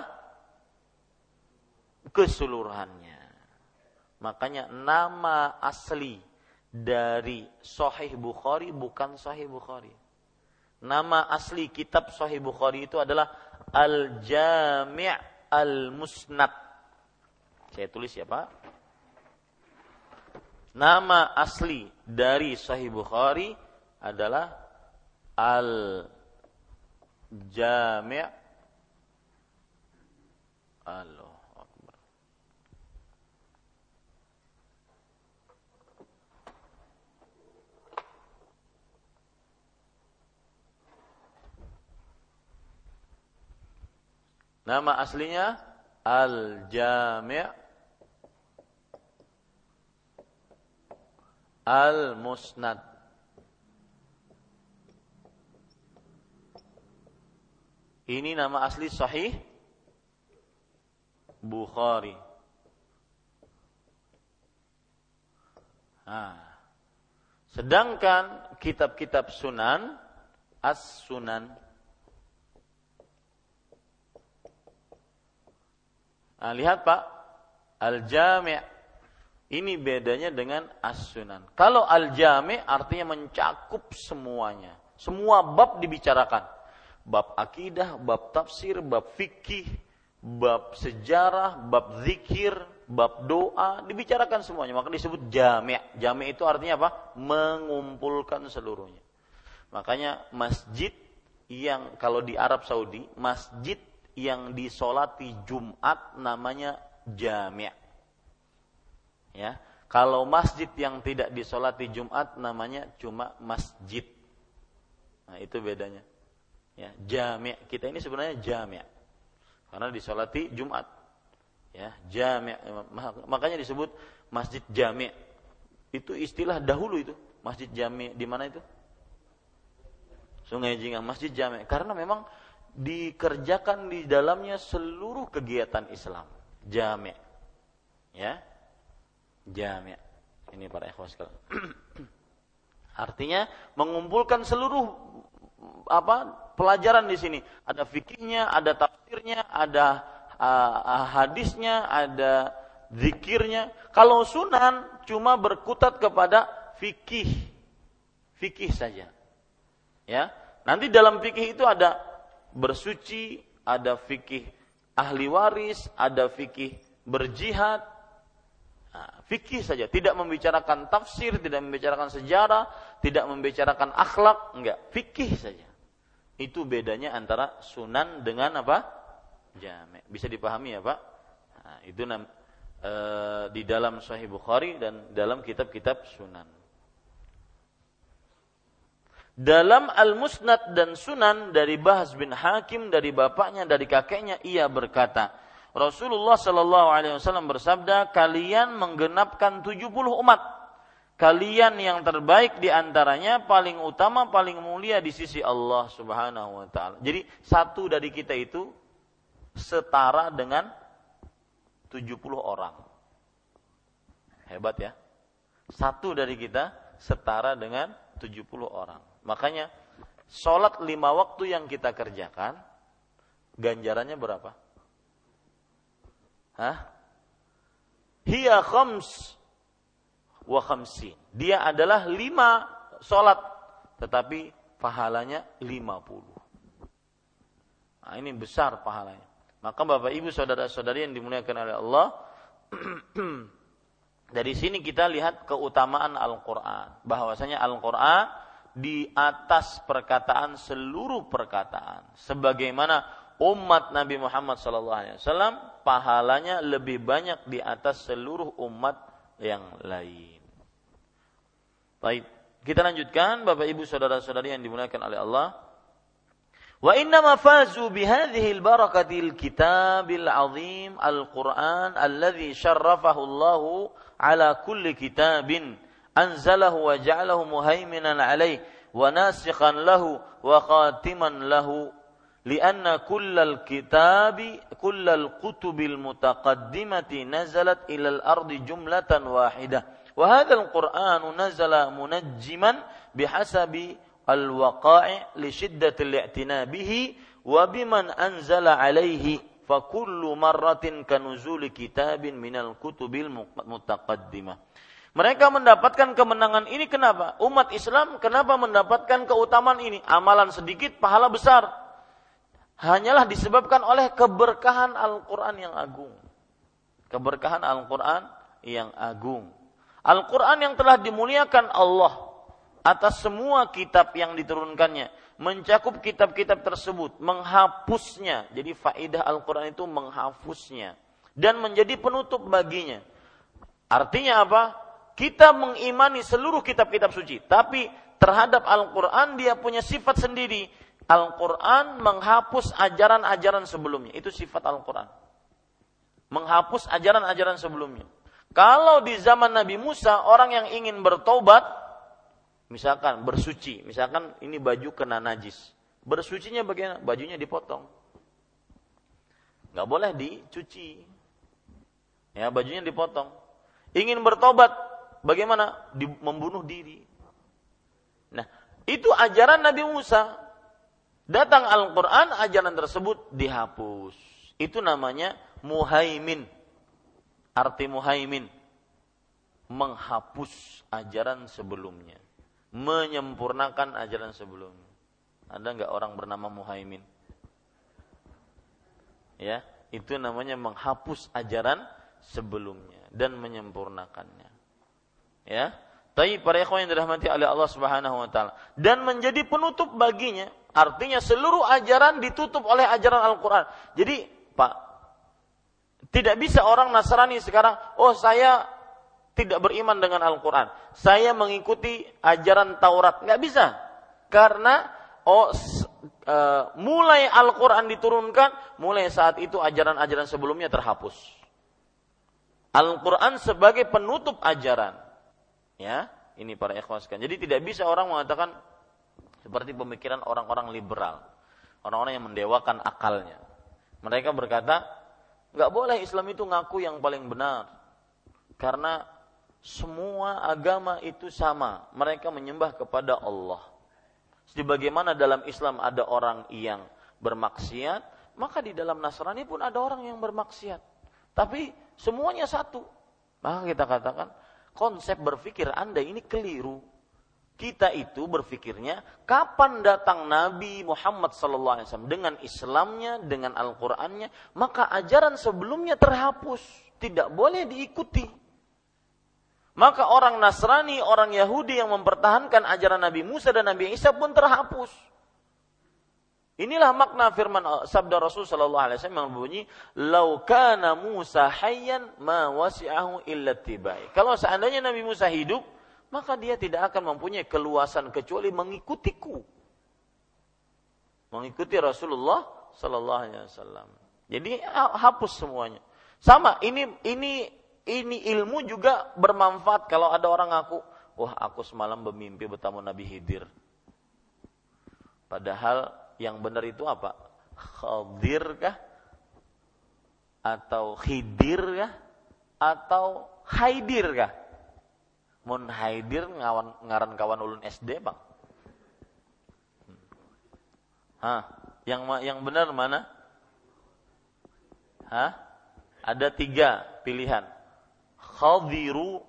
Keseluruhannya. Makanya nama asli dari Sahih Bukhari bukan Sahih Bukhari. Nama asli kitab Sahih Bukhari itu adalah Al-Jami' Al-Musnad. Saya tulis ya Pak. Nama asli dari Sahih Bukhari adalah al jami' Allah Akbar. Nama aslinya Al-Jami' Al-Musnad Ini nama asli Sahih Bukhari. Nah. Sedangkan kitab-kitab Sunan As-Sunan Nah, lihat Pak, Al-Jami' ini bedanya dengan As-Sunan. Kalau Al-Jami' artinya mencakup semuanya. Semua bab dibicarakan bab akidah, bab tafsir, bab fikih, bab sejarah, bab zikir, bab doa, dibicarakan semuanya. Maka disebut jami'. Jami' itu artinya apa? Mengumpulkan seluruhnya. Makanya masjid yang kalau di Arab Saudi, masjid yang disolati Jumat namanya jami'. Ya, kalau masjid yang tidak disolati Jumat namanya cuma masjid. Nah, itu bedanya. Ya, jami' kita ini sebenarnya jami' karena disolati Jumat. Ya, jami' makanya disebut masjid jami'. Itu istilah dahulu itu, masjid jami' di mana itu? Sungai Jingga, masjid jami' karena memang dikerjakan di dalamnya seluruh kegiatan Islam. Jami'. Ya. Jami'. Ini para ikhwas Artinya mengumpulkan seluruh apa pelajaran di sini. Ada fikihnya, ada tafsirnya, ada uh, hadisnya, ada zikirnya. Kalau sunan cuma berkutat kepada fikih, fikih saja. Ya, nanti dalam fikih itu ada bersuci, ada fikih ahli waris, ada fikih berjihad, Nah, fikih saja, tidak membicarakan tafsir, tidak membicarakan sejarah, tidak membicarakan akhlak, enggak, fikih saja. Itu bedanya antara sunan dengan apa? Jami. Bisa dipahami ya Pak? Nah, itu nam, e, di dalam Sahih Bukhari dan dalam kitab-kitab sunan. Dalam Al-Musnad dan Sunan dari Bahas bin Hakim dari bapaknya dari kakeknya ia berkata, Rasulullah Shallallahu Alaihi Wasallam bersabda, kalian menggenapkan 70 umat kalian yang terbaik di antaranya paling utama paling mulia di sisi Allah Subhanahu wa taala. Jadi satu dari kita itu setara dengan 70 orang. Hebat ya. Satu dari kita setara dengan 70 orang. Makanya sholat lima waktu yang kita kerjakan ganjarannya berapa? Hah? Hiya khams wa khamsin. Dia adalah lima sholat, tetapi pahalanya lima puluh. Nah, ini besar pahalanya. Maka Bapak Ibu saudara-saudari yang dimuliakan oleh Allah, dari sini kita lihat keutamaan Al-Qur'an, bahwasanya Al-Qur'an di atas perkataan seluruh perkataan sebagaimana umat Nabi Muhammad SAW pahalanya lebih banyak di atas seluruh umat yang lain. Baik, kita lanjutkan Bapak Ibu saudara-saudari yang dimuliakan oleh Allah. Wa inna ma fazu bihadhihi al-barakati al-kitabil azim al-Qur'an alladhi syarrafahu Allah ala kulli kitabin muhaiminan alaih wa nasikhan lahu wa khatiman lahu لأن كل الكتاب كل الكتب المتقدمة نزلت إلى الأرض جملة واحدة. وهذا القرآن نزل منجما بحسب الوقائع لشدة الاعتناء به وبمن أنزل عليه. فكل مرة كنزول كتاب من الكتب المتقدمة. Mereka mendapatkan kemenangan ini kenapa? Umat Islam kenapa mendapatkan keutamaan ini? Amalan sedikit, pahala besar. Hanyalah disebabkan oleh keberkahan Al-Quran yang agung. Keberkahan Al-Quran yang agung. Al-Quran yang telah dimuliakan Allah atas semua kitab yang diturunkannya, mencakup kitab-kitab tersebut, menghapusnya. Jadi faidah Al-Quran itu menghapusnya dan menjadi penutup baginya. Artinya apa? Kita mengimani seluruh kitab-kitab suci, tapi terhadap Al-Quran dia punya sifat sendiri. Al-Quran menghapus ajaran-ajaran sebelumnya. Itu sifat Al-Quran. Menghapus ajaran-ajaran sebelumnya. Kalau di zaman Nabi Musa orang yang ingin bertobat, misalkan bersuci, misalkan ini baju kena najis, bersucinya bagaimana? Bajunya dipotong, nggak boleh dicuci, ya bajunya dipotong. Ingin bertobat, bagaimana? Di, membunuh diri. Nah, itu ajaran Nabi Musa. Datang Al-Quran, ajaran tersebut dihapus. Itu namanya muhaimin Arti muhaimin menghapus ajaran sebelumnya, menyempurnakan ajaran sebelumnya. Ada nggak orang bernama muhaimin? Ya, itu namanya menghapus ajaran sebelumnya dan menyempurnakannya. Ya, tapi para ikhwan yang dirahmati oleh Allah Subhanahu wa taala dan menjadi penutup baginya, artinya seluruh ajaran ditutup oleh ajaran Al-Qur'an. Jadi, Pak, tidak bisa orang Nasrani sekarang, oh saya tidak beriman dengan Al-Quran. Saya mengikuti ajaran Taurat. Nggak bisa. Karena oh, e, mulai Al-Quran diturunkan, mulai saat itu ajaran-ajaran sebelumnya terhapus. Al-Quran sebagai penutup ajaran. Ya, ini para ikhwaskan. Jadi tidak bisa orang mengatakan seperti pemikiran orang-orang liberal. Orang-orang yang mendewakan akalnya. Mereka berkata, Nggak boleh Islam itu ngaku yang paling benar. Karena semua agama itu sama. Mereka menyembah kepada Allah. Sebagaimana dalam Islam ada orang yang bermaksiat, maka di dalam Nasrani pun ada orang yang bermaksiat. Tapi semuanya satu. Maka kita katakan, konsep berpikir Anda ini keliru kita itu berpikirnya kapan datang Nabi Muhammad SAW dengan Islamnya, dengan Al-Qurannya, maka ajaran sebelumnya terhapus, tidak boleh diikuti. Maka orang Nasrani, orang Yahudi yang mempertahankan ajaran Nabi Musa dan Nabi Isa pun terhapus. Inilah makna firman sabda Rasul sallallahu alaihi wasallam yang berbunyi, "Lau kana Musa hayyan ma wasi'ahu illa tibai." Kalau seandainya Nabi Musa hidup, maka dia tidak akan mempunyai keluasan kecuali mengikutiku. Mengikuti Rasulullah sallallahu alaihi wasallam. Jadi hapus semuanya. Sama, ini ini ini ilmu juga bermanfaat kalau ada orang ngaku, wah aku semalam bermimpi bertemu Nabi Hidir. Padahal yang benar itu apa? Khadir kah? Atau Khidir kah? Atau Haidir kah? mun haidir ngawan ngaran kawan ulun SD bang Hah, yang yang benar mana? Hah? Ada tiga pilihan. Khadiru,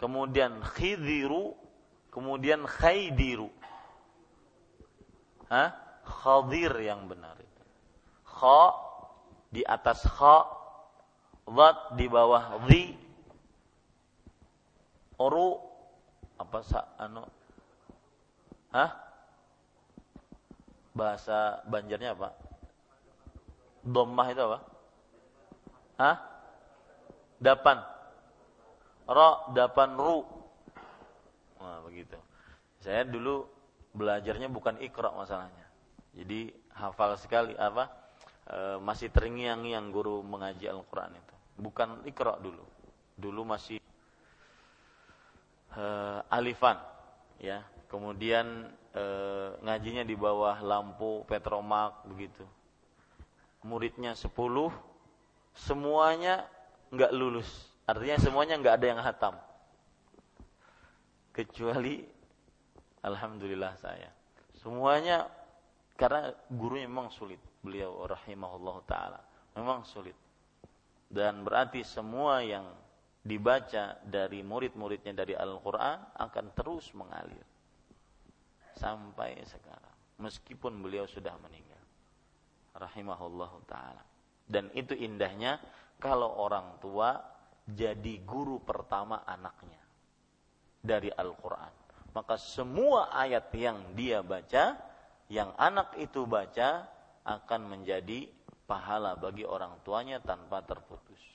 kemudian khidiru, kemudian khaidiru. Hah? Khadir yang benar itu. Kha di atas kha, zat di bawah zi, oru apa sa anu hah? Bahasa Banjarnya apa? Domah itu apa? Hah? Dapan. Ro dapan ru. Nah begitu. Saya dulu belajarnya bukan ikra masalahnya. Jadi hafal sekali apa e, masih terngiang-ngiang guru mengaji Al-Quran itu. Bukan ikra dulu. Dulu masih uh, alifan ya. Kemudian e, ngajinya di bawah lampu petromak begitu. Muridnya 10 semuanya nggak lulus. Artinya semuanya nggak ada yang hatam kecuali alhamdulillah saya. Semuanya karena gurunya memang sulit. Beliau rahimahullah taala. Memang sulit. Dan berarti semua yang dibaca dari murid-muridnya dari Al-Quran akan terus mengalir. Sampai sekarang. Meskipun beliau sudah meninggal. Rahimahullah taala. Dan itu indahnya kalau orang tua jadi guru pertama anaknya dari Al-Quran maka semua ayat yang dia baca yang anak itu baca akan menjadi pahala bagi orang tuanya tanpa terputus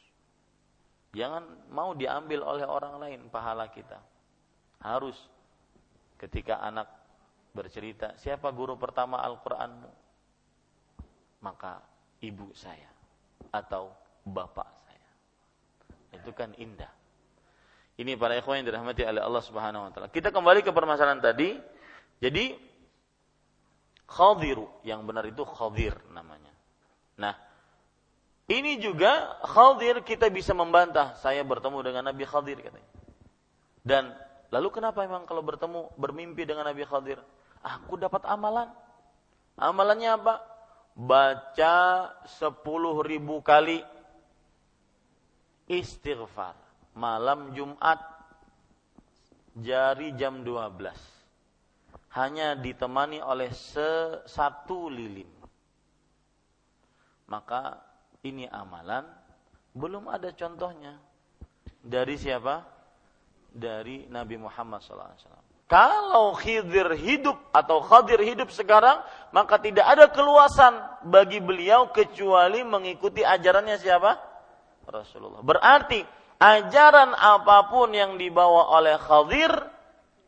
Jangan mau diambil oleh orang lain pahala kita. Harus ketika anak bercerita, siapa guru pertama Al-Qur'anmu? Maka ibu saya atau bapak saya. Itu kan indah. Ini para ikhwan yang dirahmati oleh Allah Subhanahu wa taala. Kita kembali ke permasalahan tadi. Jadi khadiru yang benar itu khadir namanya. Nah, ini juga Khadir kita bisa membantah. Saya bertemu dengan Nabi Khadir katanya. Dan lalu kenapa memang kalau bertemu bermimpi dengan Nabi Khadir? Aku dapat amalan. Amalannya apa? Baca sepuluh ribu kali istighfar. Malam Jumat jari jam 12. Hanya ditemani oleh satu lilin. Maka ini amalan belum ada contohnya dari siapa? Dari Nabi Muhammad SAW. Kalau Khidir hidup atau Khadir hidup sekarang, maka tidak ada keluasan bagi beliau kecuali mengikuti ajarannya siapa? Rasulullah. Berarti ajaran apa pun yang dibawa oleh Khadir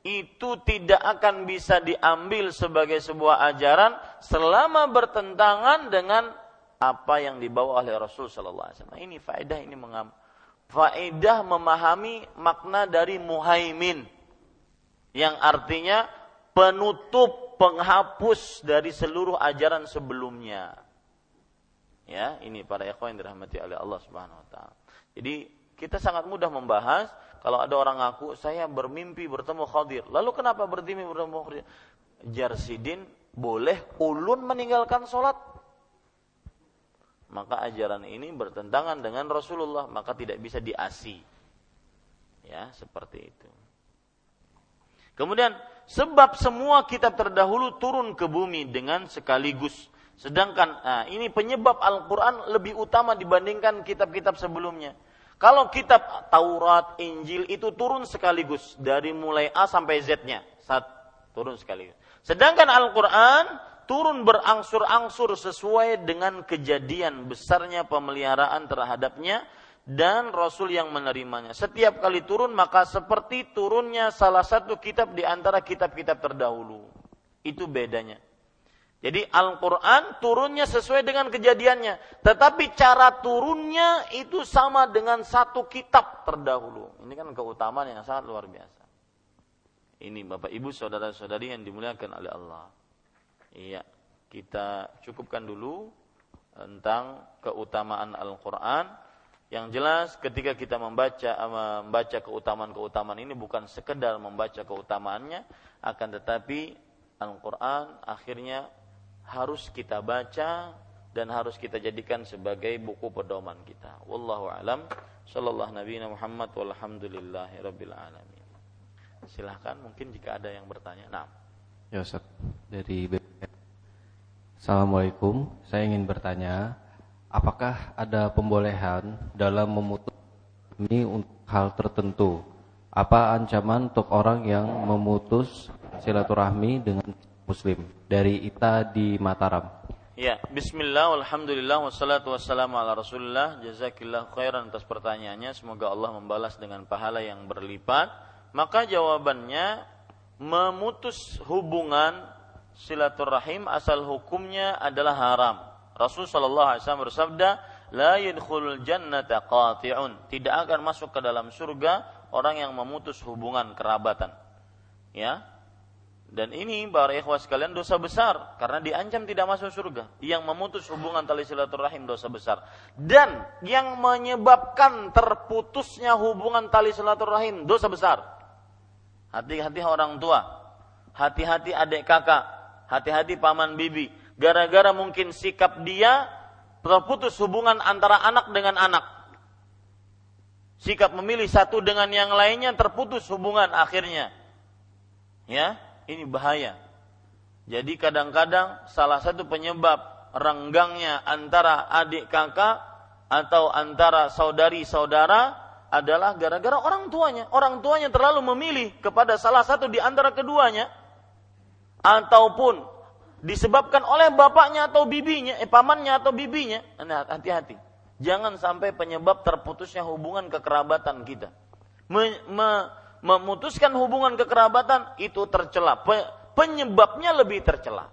itu tidak akan bisa diambil sebagai sebuah ajaran selama bertentangan dengan apa yang dibawa oleh Rasul Sallallahu Alaihi Wasallam. Ini faedah ini mengam faedah memahami makna dari muhaimin yang artinya penutup penghapus dari seluruh ajaran sebelumnya. Ya, ini para ikhwan yang dirahmati oleh Allah Subhanahu wa taala. Jadi kita sangat mudah membahas kalau ada orang ngaku saya bermimpi bertemu Khadir. Lalu kenapa bermimpi bertemu Khadir? Jarsidin boleh ulun meninggalkan sholat. Maka ajaran ini bertentangan dengan Rasulullah maka tidak bisa diasi. Ya seperti itu. Kemudian sebab semua kitab terdahulu turun ke bumi dengan sekaligus. Sedangkan nah, ini penyebab Al-Quran lebih utama dibandingkan kitab-kitab sebelumnya kalau kitab Taurat, Injil itu turun sekaligus dari mulai A sampai Z-nya, saat turun sekaligus. Sedangkan Al-Qur'an turun berangsur-angsur sesuai dengan kejadian besarnya pemeliharaan terhadapnya dan Rasul yang menerimanya. Setiap kali turun maka seperti turunnya salah satu kitab di antara kitab-kitab terdahulu. Itu bedanya. Jadi Al-Quran turunnya sesuai dengan kejadiannya. Tetapi cara turunnya itu sama dengan satu kitab terdahulu. Ini kan keutamaan yang sangat luar biasa. Ini Bapak Ibu saudara-saudari yang dimuliakan oleh Allah. Iya, kita cukupkan dulu tentang keutamaan Al-Qur'an. Yang jelas ketika kita membaca membaca keutamaan-keutamaan ini bukan sekedar membaca keutamaannya, akan tetapi Al-Qur'an akhirnya harus kita baca dan harus kita jadikan sebagai buku pedoman kita. Wallahu alam. Sallallahu Nabi Muhammad walhamdulillahi rabbil alamin. Silahkan mungkin jika ada yang bertanya. Nah. Ya Ustaz, dari Assalamualaikum, saya ingin bertanya, apakah ada pembolehan dalam memutus ini untuk hal tertentu? Apa ancaman untuk orang yang memutus silaturahmi dengan muslim? Dari Ita di Mataram. Ya, bismillah, alhamdulillah, wassalatu wassalamu ala rasulullah Jazakillah khairan atas pertanyaannya Semoga Allah membalas dengan pahala yang berlipat Maka jawabannya Memutus hubungan silaturahim asal hukumnya adalah haram. Rasul wasallam bersabda, "La yadkhulul jannata qati'un." Tidak akan masuk ke dalam surga orang yang memutus hubungan kerabatan. Ya. Dan ini para ikhwah sekalian dosa besar karena diancam tidak masuk surga. Yang memutus hubungan tali silaturahim dosa besar. Dan yang menyebabkan terputusnya hubungan tali silaturahim dosa besar. Hati-hati orang tua. Hati-hati adik kakak. Hati-hati paman bibi. Gara-gara mungkin sikap dia terputus hubungan antara anak dengan anak. Sikap memilih satu dengan yang lainnya terputus hubungan akhirnya. Ya, ini bahaya. Jadi kadang-kadang salah satu penyebab renggangnya antara adik kakak atau antara saudari saudara adalah gara-gara orang tuanya. Orang tuanya terlalu memilih kepada salah satu di antara keduanya ataupun disebabkan oleh bapaknya atau bibinya, eh, pamannya atau bibinya. Nah, hati-hati. Jangan sampai penyebab terputusnya hubungan kekerabatan kita. Me, me, memutuskan hubungan kekerabatan itu tercela. Penyebabnya lebih tercela.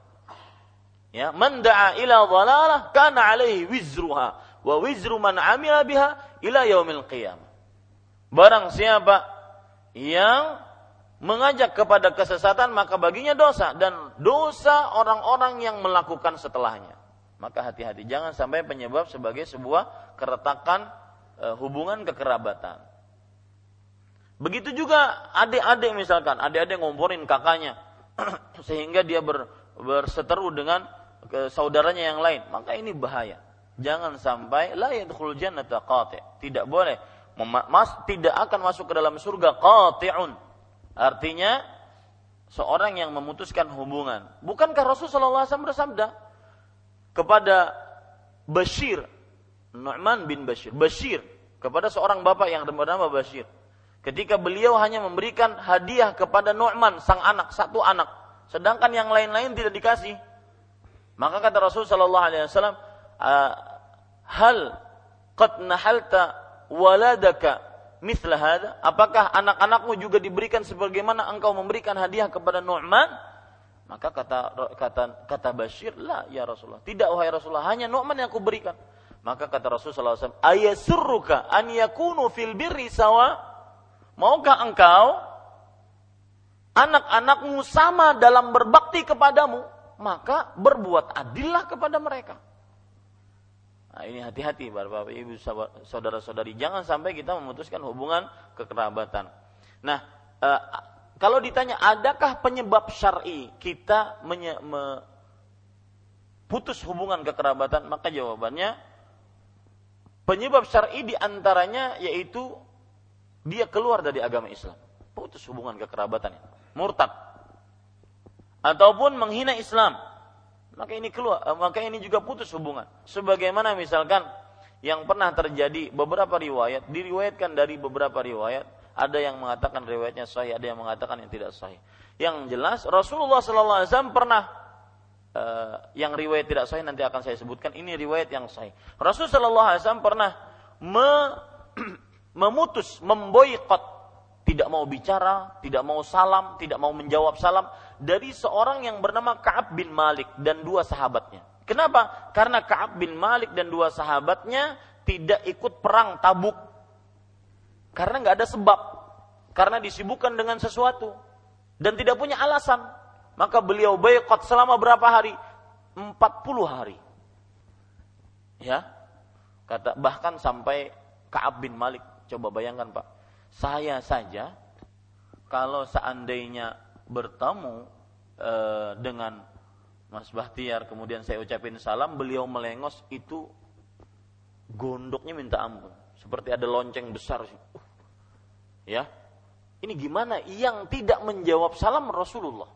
Ya, man da'a ila dhalalah kana alaihi wizruha wa wizru man amila biha ila yaumil qiyamah. Barang siapa yang mengajak kepada kesesatan maka baginya dosa dan dosa orang-orang yang melakukan setelahnya. Maka hati-hati jangan sampai penyebab sebagai sebuah keretakan e, hubungan kekerabatan. Begitu juga adik-adik misalkan, adik-adik ngomporin kakaknya sehingga dia ber, berseteru dengan saudaranya yang lain, maka ini bahaya. Jangan sampai la yadkhul jannata qati'. Tidak boleh mas, tidak akan masuk ke dalam surga qati'un. Artinya seorang yang memutuskan hubungan. Bukankah Rasulullah SAW bersabda kepada Bashir, Nu'man bin Bashir, Bashir kepada seorang bapak yang bernama Bashir Ketika beliau hanya memberikan hadiah kepada Nu'man, sang anak, satu anak. Sedangkan yang lain-lain tidak dikasih. Maka kata Rasul Sallallahu Alaihi Wasallam, hal qad nahalta waladaka mithla hada? Apakah anak-anakmu juga diberikan sebagaimana engkau memberikan hadiah kepada Nu'man? Maka kata kata kata Bashir, "La ya Rasulullah." Tidak wahai Rasulullah, hanya Nu'man yang aku berikan. Maka kata Rasul sallallahu alaihi wasallam, "Ayasurruka an yakunu fil birri sawa?" Maukah engkau anak-anakmu sama dalam berbakti kepadamu? Maka berbuat adillah kepada mereka. Nah, ini hati-hati Bapak Ibu saudara-saudari jangan sampai kita memutuskan hubungan kekerabatan. Nah, eh, kalau ditanya adakah penyebab syar'i kita menye, me, putus hubungan kekerabatan, maka jawabannya penyebab syar'i di antaranya yaitu dia keluar dari agama Islam. Putus hubungan kekerabatannya. Murtad. Ataupun menghina Islam. Maka ini keluar, eh, maka ini juga putus hubungan. Sebagaimana misalkan yang pernah terjadi beberapa riwayat, diriwayatkan dari beberapa riwayat, ada yang mengatakan riwayatnya sahih, ada yang mengatakan yang tidak sahih. Yang jelas Rasulullah SAW pernah uh, yang riwayat tidak sahih nanti akan saya sebutkan. Ini riwayat yang sahih. Rasulullah SAW pernah me, memutus, memboikot, tidak mau bicara, tidak mau salam, tidak mau menjawab salam dari seorang yang bernama Ka'ab bin Malik dan dua sahabatnya. Kenapa? Karena Ka'ab bin Malik dan dua sahabatnya tidak ikut perang tabuk. Karena nggak ada sebab. Karena disibukkan dengan sesuatu. Dan tidak punya alasan. Maka beliau boykot selama berapa hari? 40 hari. Ya. Kata bahkan sampai Ka'ab bin Malik Coba bayangkan Pak, saya saja kalau seandainya bertemu e, dengan Mas Bahtiar, kemudian saya ucapin salam, beliau melengos itu gondoknya minta ampun, seperti ada lonceng besar sih. Uh, ya, ini gimana? Yang tidak menjawab salam Rasulullah.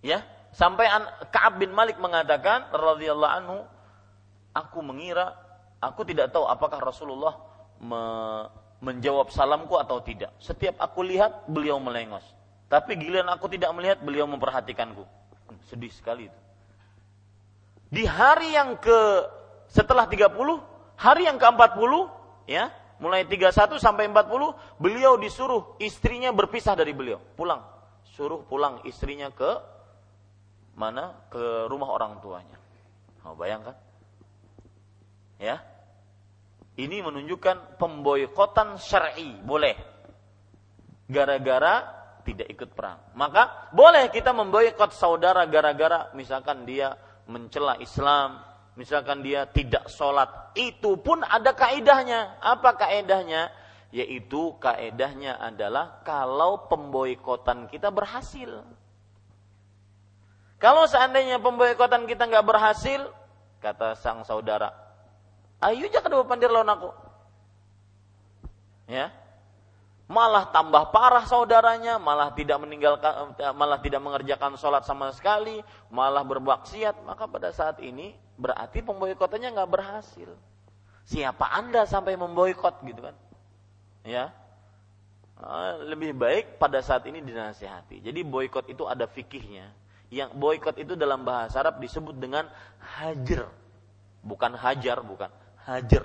Ya, sampai Kaab bin Malik mengatakan radhiyallahu anhu, aku mengira Aku tidak tahu apakah Rasulullah me menjawab salamku atau tidak. Setiap aku lihat beliau melengos. Tapi giliran aku tidak melihat beliau memperhatikanku. Sedih sekali itu. Di hari yang ke setelah 30, hari yang ke-40 ya, mulai 31 sampai 40 beliau disuruh istrinya berpisah dari beliau, pulang. Suruh pulang istrinya ke mana? Ke rumah orang tuanya. Mau bayangkan? Ya. Ini menunjukkan pemboikotan syar'i, boleh. Gara-gara tidak ikut perang. Maka boleh kita memboikot saudara gara-gara misalkan dia mencela Islam, misalkan dia tidak sholat, itu pun ada kaidahnya. Apa kaidahnya? Yaitu kaidahnya adalah kalau pemboikotan kita berhasil. Kalau seandainya pemboikotan kita nggak berhasil, kata sang saudara, ayo jangan kedua pandir lawan aku. Ya, malah tambah parah saudaranya, malah tidak meninggalkan, malah tidak mengerjakan sholat sama sekali, malah berbaksiat, maka pada saat ini berarti pemboikotannya nggak berhasil. Siapa anda sampai memboikot gitu kan? Ya, ah, lebih baik pada saat ini dinasihati. Jadi boikot itu ada fikihnya. Yang boikot itu dalam bahasa Arab disebut dengan hajar, bukan hajar, bukan hajar,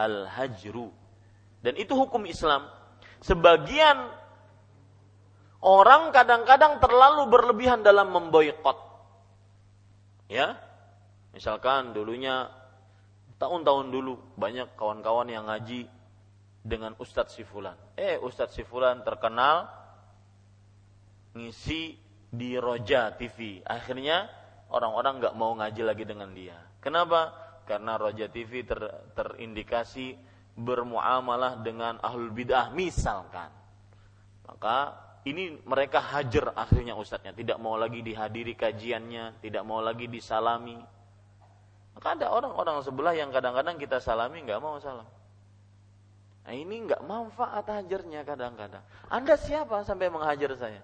al hajru. Dan itu hukum Islam sebagian orang kadang-kadang terlalu berlebihan dalam memboikot. Ya, misalkan dulunya tahun-tahun dulu banyak kawan-kawan yang ngaji dengan Ustadz Sifulan. Eh, Ustadz Sifulan terkenal ngisi di Roja TV. Akhirnya orang-orang nggak mau ngaji lagi dengan dia. Kenapa? Karena Roja TV ter, terindikasi bermuamalah dengan ahlul bidah misalkan. Maka ini mereka hajar akhirnya ustadznya. Tidak mau lagi dihadiri kajiannya tidak mau lagi disalami. Maka ada orang-orang sebelah yang kadang-kadang kita salami nggak mau salam. Nah ini nggak manfaat hajarnya kadang-kadang. Anda siapa sampai menghajar saya?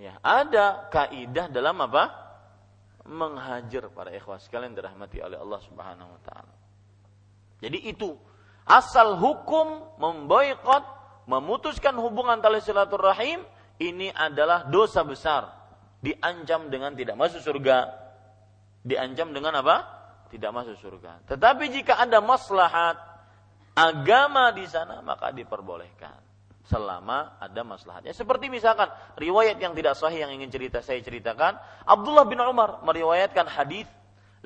Ya ada kaidah dalam apa menghajar para ikhwas sekalian dirahmati oleh Allah Subhanahu wa taala jadi itu asal hukum memboikot, memutuskan hubungan tali silaturahim ini adalah dosa besar. Diancam dengan tidak masuk surga. Diancam dengan apa? Tidak masuk surga. Tetapi jika ada maslahat agama di sana maka diperbolehkan selama ada maslahatnya. Seperti misalkan riwayat yang tidak sahih yang ingin cerita saya ceritakan, Abdullah bin Umar meriwayatkan hadis,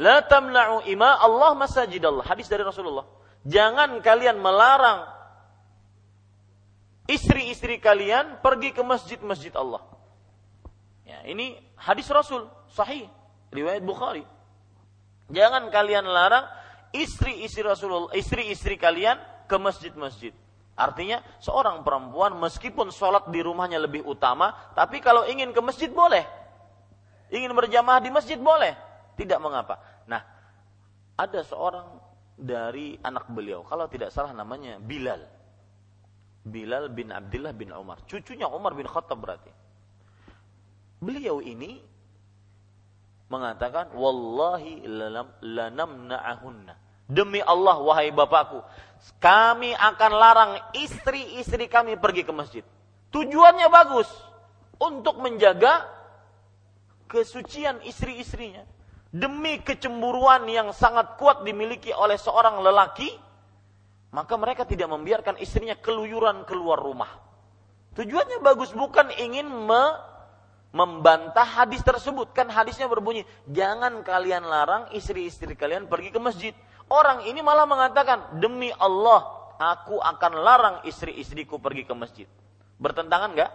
"La tamna'u ima Allah masajidallah." Hadis dari Rasulullah jangan kalian melarang istri-istri kalian pergi ke masjid-masjid Allah. Ya, ini hadis Rasul sahih riwayat Bukhari. Jangan kalian larang istri-istri Rasulullah, istri-istri kalian ke masjid-masjid. Artinya seorang perempuan meskipun sholat di rumahnya lebih utama, tapi kalau ingin ke masjid boleh. Ingin berjamaah di masjid boleh. Tidak mengapa. Nah, ada seorang dari anak beliau. Kalau tidak salah namanya Bilal. Bilal bin Abdullah bin Umar. Cucunya Umar bin Khattab berarti. Beliau ini mengatakan, Wallahi lanamna'ahunna. Demi Allah, wahai bapakku, kami akan larang istri-istri kami pergi ke masjid. Tujuannya bagus, untuk menjaga kesucian istri-istrinya demi kecemburuan yang sangat kuat dimiliki oleh seorang lelaki, maka mereka tidak membiarkan istrinya keluyuran keluar rumah. Tujuannya bagus bukan ingin me membantah hadis tersebut. Kan hadisnya berbunyi, jangan kalian larang istri-istri kalian pergi ke masjid. Orang ini malah mengatakan, demi Allah, aku akan larang istri-istriku pergi ke masjid. Bertentangan enggak?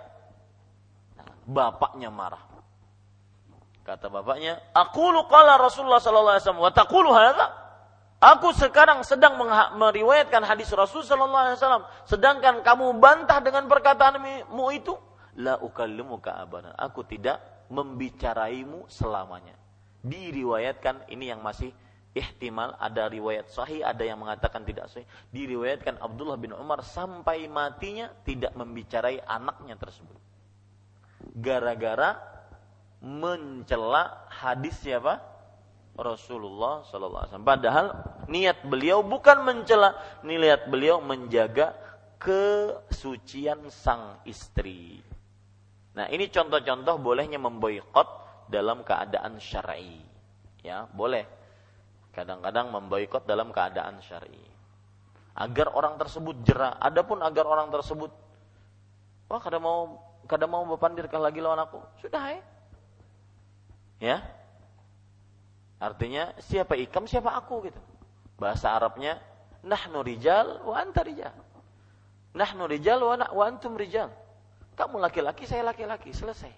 Bapaknya marah. Kata bapaknya, aku qala Rasulullah sallallahu alaihi wasallam wa taqulu hadza? Aku sekarang sedang meriwayatkan hadis Rasul sallallahu alaihi wasallam, sedangkan kamu bantah dengan perkataanmu itu, la ukallimuka abadan. Aku tidak membicaraimu selamanya. Diriwayatkan ini yang masih ihtimal ada riwayat sahih, ada yang mengatakan tidak sahih. Diriwayatkan Abdullah bin Umar sampai matinya tidak membicarai anaknya tersebut. Gara-gara mencela hadis siapa? Rasulullah sallallahu alaihi wasallam. Padahal niat beliau bukan mencela, niat beliau menjaga kesucian sang istri. Nah, ini contoh-contoh bolehnya memboikot dalam keadaan syar'i. Ya, boleh. Kadang-kadang memboikot dalam keadaan syar'i. Agar orang tersebut jerah. Adapun agar orang tersebut wah kada mau kada mau berpandirkan lagi lawan aku. Sudah ya. Ya. Artinya siapa ikam siapa aku gitu. Bahasa Arabnya nahnu rijal wa anta rijal. Nahnu rijal wa, wa antum rijal. Kamu laki-laki, saya laki-laki, selesai.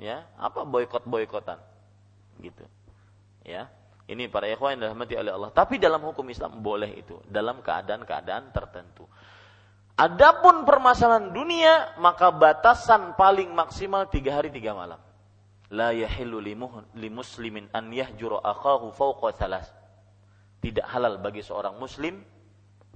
Ya, apa boykot-boykotan? Gitu. Ya. Ini para ikhwan yang dirahmati oleh Allah. Tapi dalam hukum Islam boleh itu dalam keadaan-keadaan tertentu. Adapun permasalahan dunia, maka batasan paling maksimal tiga hari tiga malam. La yahillu li muslimin an yahjura akhahu fawqa thalas. Tidak halal bagi seorang muslim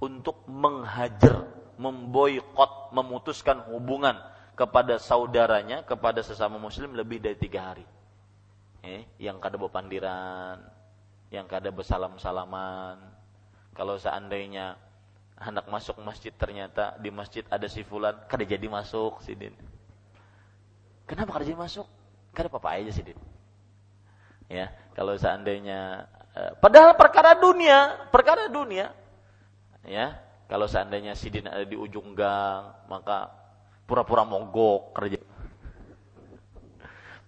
untuk menghajar, memboikot, memutuskan hubungan kepada saudaranya, kepada sesama muslim lebih dari tiga hari. Eh, yang kada pandiran, yang kada bersalam-salaman. Kalau seandainya hendak masuk masjid ternyata di masjid ada si fulan, kada jadi masuk sidin. Kenapa kada jadi masuk? Kada apa-apa aja sidin. Ya, kalau seandainya eh, padahal perkara dunia, perkara dunia. Ya, kalau seandainya sidin ada di ujung gang, maka pura-pura mogok kerja.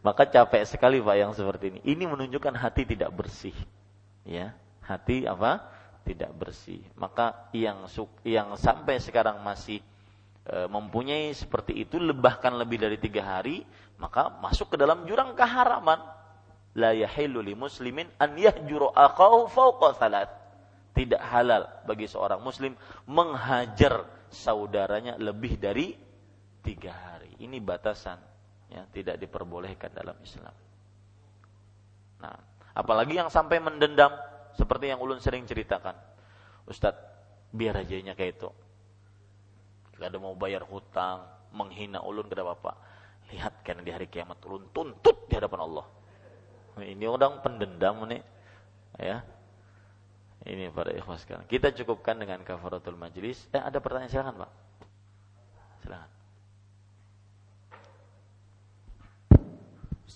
Maka capek sekali Pak yang seperti ini. Ini menunjukkan hati tidak bersih ya hati apa? Tidak bersih. Maka yang yang sampai sekarang masih e, mempunyai seperti itu lebahkan lebih dari tiga hari maka masuk ke dalam jurang keharaman. La yahillu li muslimin an yahjuru fawqa thalath tidak halal bagi seorang muslim menghajar saudaranya lebih dari tiga hari. Ini batasan ya tidak diperbolehkan dalam Islam. Nah Apalagi yang sampai mendendam seperti yang ulun sering ceritakan. Ustadz, biar aja kayak itu. Gak ada mau bayar hutang, menghina ulun ke bapak. Lihat kan di hari kiamat ulun tuntut di hadapan Allah. Ini orang pendendam nih. Ya. Ini para ikhwas sekarang. Kita cukupkan dengan kafaratul majlis. Eh ada pertanyaan silakan, Pak. Silakan.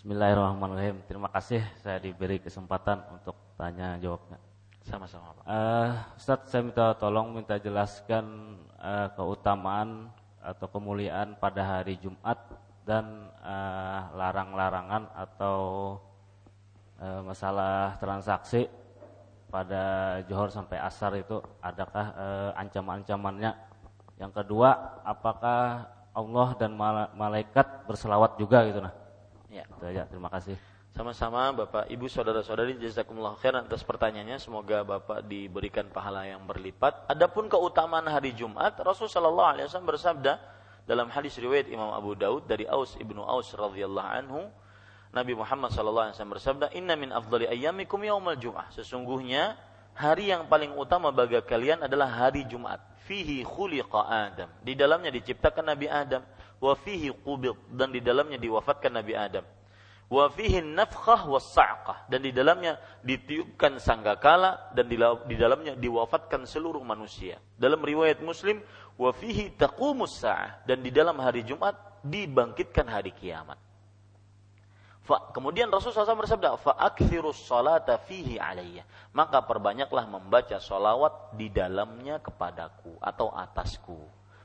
Bismillahirrahmanirrahim. Terima kasih saya diberi kesempatan untuk tanya jawabnya. Sama-sama Pak. Uh, Ustaz saya minta tolong minta jelaskan uh, keutamaan atau kemuliaan pada hari Jumat dan uh, larang-larangan atau uh, masalah transaksi pada johor sampai asar itu adakah uh, ancaman-ancamannya? Yang kedua, apakah Allah dan malaikat berselawat juga gitu nah? Ya. Itu aja. Terima kasih. Sama-sama Bapak Ibu Saudara-saudari jazakumullah khairan atas pertanyaannya. Semoga Bapak diberikan pahala yang berlipat. Adapun keutamaan hari Jumat, Rasulullah sallallahu alaihi wasallam bersabda dalam hadis riwayat Imam Abu Daud dari Aus ibnu Aus radhiyallahu anhu, Nabi Muhammad sallallahu alaihi wasallam bersabda, "Inna min afdali ayyamikum yaumal jum'ah." Sesungguhnya hari yang paling utama bagi kalian adalah hari Jumat. Fihi khuliqa Adam. Di dalamnya diciptakan Nabi Adam wa fihi qubid dan di dalamnya diwafatkan Nabi Adam. Wa fihi nafkhah was sa'qah dan di dalamnya ditiupkan sangkakala dan di dalamnya diwafatkan seluruh manusia. Dalam riwayat Muslim wa fihi taqumus sa'ah dan di dalam hari Jumat dibangkitkan hari kiamat. Fa, kemudian Rasulullah SAW bersabda, "Fa'akthirus salata fihi alayya." Maka perbanyaklah membaca solawat di dalamnya kepadaku atau atasku.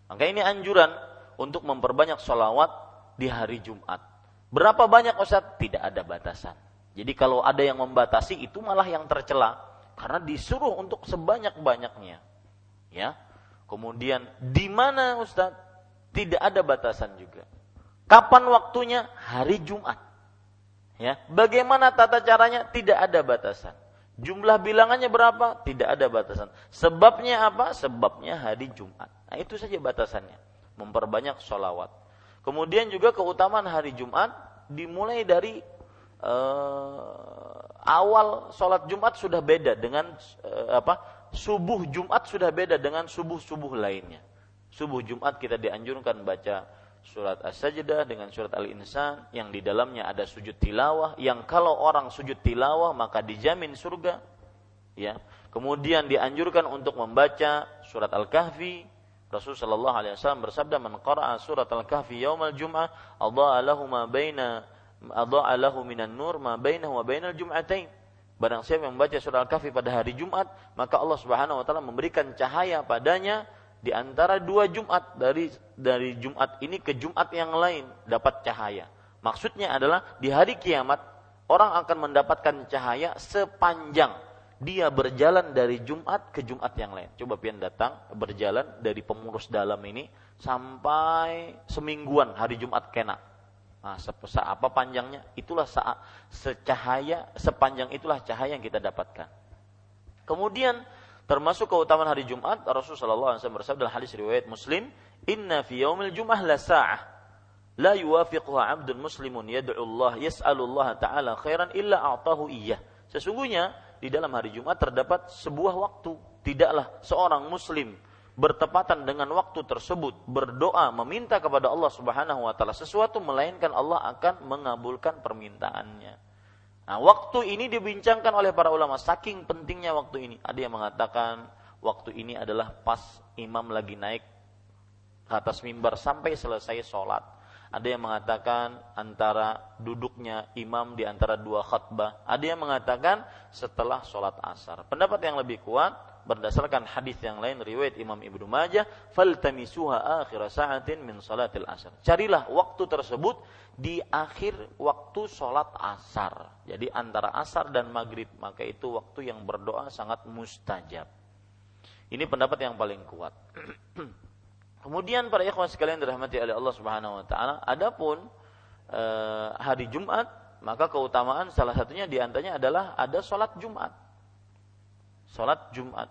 Maka ini anjuran untuk memperbanyak sholawat di hari Jumat. Berapa banyak Ustaz? Tidak ada batasan. Jadi kalau ada yang membatasi itu malah yang tercela karena disuruh untuk sebanyak-banyaknya. Ya. Kemudian di mana Ustaz? Tidak ada batasan juga. Kapan waktunya? Hari Jumat. Ya. Bagaimana tata caranya? Tidak ada batasan. Jumlah bilangannya berapa? Tidak ada batasan. Sebabnya apa? Sebabnya hari Jumat. Nah, itu saja batasannya memperbanyak sholawat. Kemudian juga keutamaan hari Jumat dimulai dari uh, awal sholat Jumat sudah beda dengan uh, apa subuh Jumat sudah beda dengan subuh subuh lainnya. Subuh Jumat kita dianjurkan baca surat As-Sajdah dengan surat Al-Insan yang di dalamnya ada sujud tilawah yang kalau orang sujud tilawah maka dijamin surga ya kemudian dianjurkan untuk membaca surat Al-Kahfi Rasul sallallahu alaihi wasallam bersabda man qara'a surat al-kahfi yaumal jum'ah adha'a lahu ma baina adha'a lahu minan nur ma bainahu wa bainal jum'atain Barang siapa yang membaca surah Al-Kahfi pada hari Jumat, maka Allah Subhanahu wa taala memberikan cahaya padanya di antara dua Jumat dari dari Jumat ini ke Jumat yang lain dapat cahaya. Maksudnya adalah di hari kiamat orang akan mendapatkan cahaya sepanjang dia berjalan dari Jumat ke Jumat yang lain. Coba pian datang berjalan dari pengurus dalam ini sampai semingguan hari Jumat kena. Nah, apa panjangnya? Itulah saat secahaya sepanjang itulah cahaya yang kita dapatkan. Kemudian termasuk keutamaan hari Jumat Rasulullah SAW bersabda dalam hadis riwayat Muslim, "Inna fi yaumil Jum'ah la sa'ah la yuwafiquha 'abdun muslimun yad'u Allah yas'alu Allah ta'ala khairan illa a'tahu iyyah." Sesungguhnya di dalam hari Jumat terdapat sebuah waktu. Tidaklah seorang muslim bertepatan dengan waktu tersebut berdoa meminta kepada Allah Subhanahu wa taala sesuatu melainkan Allah akan mengabulkan permintaannya. Nah, waktu ini dibincangkan oleh para ulama saking pentingnya waktu ini. Ada yang mengatakan waktu ini adalah pas imam lagi naik ke atas mimbar sampai selesai sholat. Ada yang mengatakan antara duduknya imam di antara dua khutbah. Ada yang mengatakan setelah sholat asar. Pendapat yang lebih kuat berdasarkan hadis yang lain riwayat Imam Ibnu Majah faltamisuha akhir sa'atin min salatil asar. Carilah waktu tersebut di akhir waktu sholat asar. Jadi antara asar dan maghrib maka itu waktu yang berdoa sangat mustajab. Ini pendapat yang paling kuat. Kemudian para ikhwan sekalian dirahmati oleh Allah Subhanahu wa taala, adapun e, hari Jumat, maka keutamaan salah satunya di antaranya adalah ada sholat Jumat. Sholat Jumat.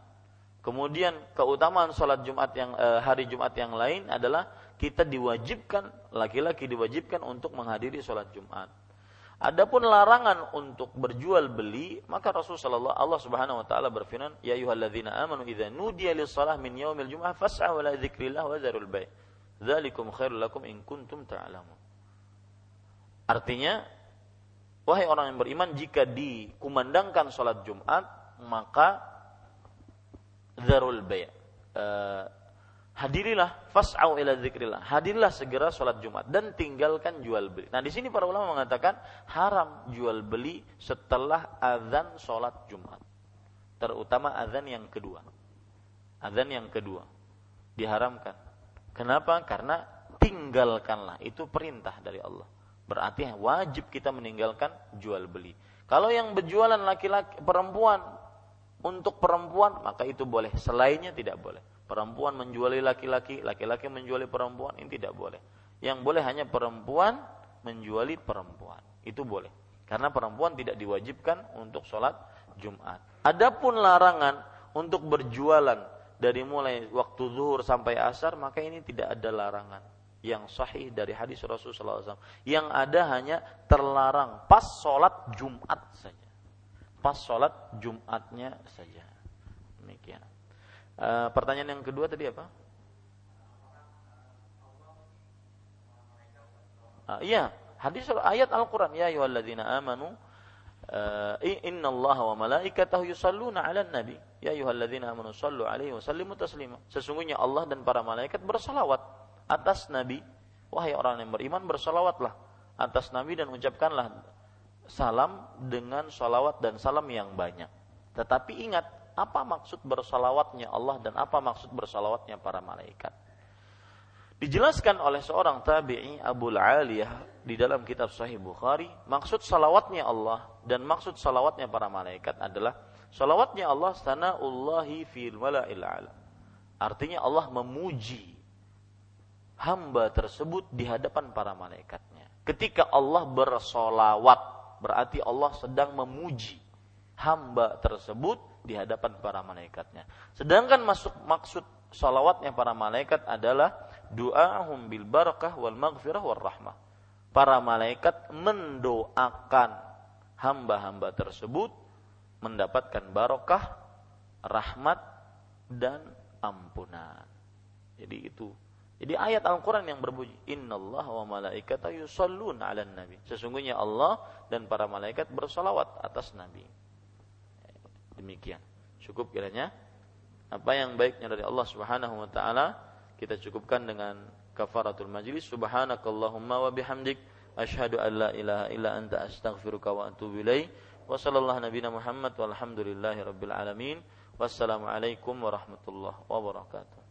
Kemudian keutamaan sholat Jumat yang e, hari Jumat yang lain adalah kita diwajibkan laki-laki diwajibkan untuk menghadiri sholat Jumat. Adapun larangan untuk berjual beli, maka Rasulullah Allah Subhanahu wa taala berfirman, "Ya ayyuhalladzina amanu idza nudiya lis-shalah min yaumil jum'ah fas'au ila dzikrillah wa dzarul bai'. Dzalikum khairul lakum in kuntum ta'lamun." Artinya, wahai orang yang beriman, jika dikumandangkan salat Jumat, maka dzarul bai'. Uh, hadirilah fas'au ila zikrillah. Hadirlah segera sholat Jumat dan tinggalkan jual beli. Nah, di sini para ulama mengatakan haram jual beli setelah azan sholat Jumat. Terutama azan yang kedua. Azan yang kedua diharamkan. Kenapa? Karena tinggalkanlah itu perintah dari Allah. Berarti wajib kita meninggalkan jual beli. Kalau yang berjualan laki-laki perempuan untuk perempuan maka itu boleh, selainnya tidak boleh perempuan menjuali laki-laki, laki-laki menjuali perempuan, ini tidak boleh. Yang boleh hanya perempuan menjuali perempuan. Itu boleh. Karena perempuan tidak diwajibkan untuk sholat Jumat. Adapun larangan untuk berjualan dari mulai waktu zuhur sampai asar, maka ini tidak ada larangan yang sahih dari hadis Rasulullah SAW. Yang ada hanya terlarang pas sholat Jumat saja. Pas sholat Jumatnya saja. Demikian. Uh, pertanyaan yang kedua tadi apa? Uh, iya, hadis ayat Al-Qur'an ya ayyuhalladzina amanu uh, innallaha wa malaikatahu yusalluna 'alan nabi ya ayyuhalladzina amanu sallu 'alaihi wa sallimu taslima. Sesungguhnya Allah dan para malaikat bersalawat atas nabi. Wahai orang yang beriman bersalawatlah atas nabi dan ucapkanlah salam dengan salawat dan salam yang banyak. Tetapi ingat apa maksud bersalawatnya Allah dan apa maksud bersalawatnya para malaikat. Dijelaskan oleh seorang tabi'i Abu Aliyah di dalam kitab Sahih Bukhari, maksud salawatnya Allah dan maksud salawatnya para malaikat adalah salawatnya Allah sanaullahi fil mala'il alam. Artinya Allah memuji hamba tersebut di hadapan para malaikatnya. Ketika Allah bersolawat, berarti Allah sedang memuji hamba tersebut di hadapan para malaikatnya. Sedangkan masuk maksud salawatnya para malaikat adalah doa bil barakah wal maghfirah wal rahmah. Para malaikat mendoakan hamba-hamba tersebut mendapatkan barokah, rahmat dan ampunan. Jadi itu. Jadi ayat Al-Quran yang berbunyi Allah wa malaikata yusallun ala nabi Sesungguhnya Allah dan para malaikat bersalawat atas Nabi demikian. Cukup kiranya apa yang baiknya dari Allah Subhanahu wa taala kita cukupkan dengan kafaratul majlis. Subhanakallahumma wa bihamdik asyhadu an la ilaha illa anta astaghfiruka wa atubu ilaik wa sallallahu nabiyana Muhammad walhamdulillahi rabbil alamin. Wassalamu alaikum warahmatullahi wabarakatuh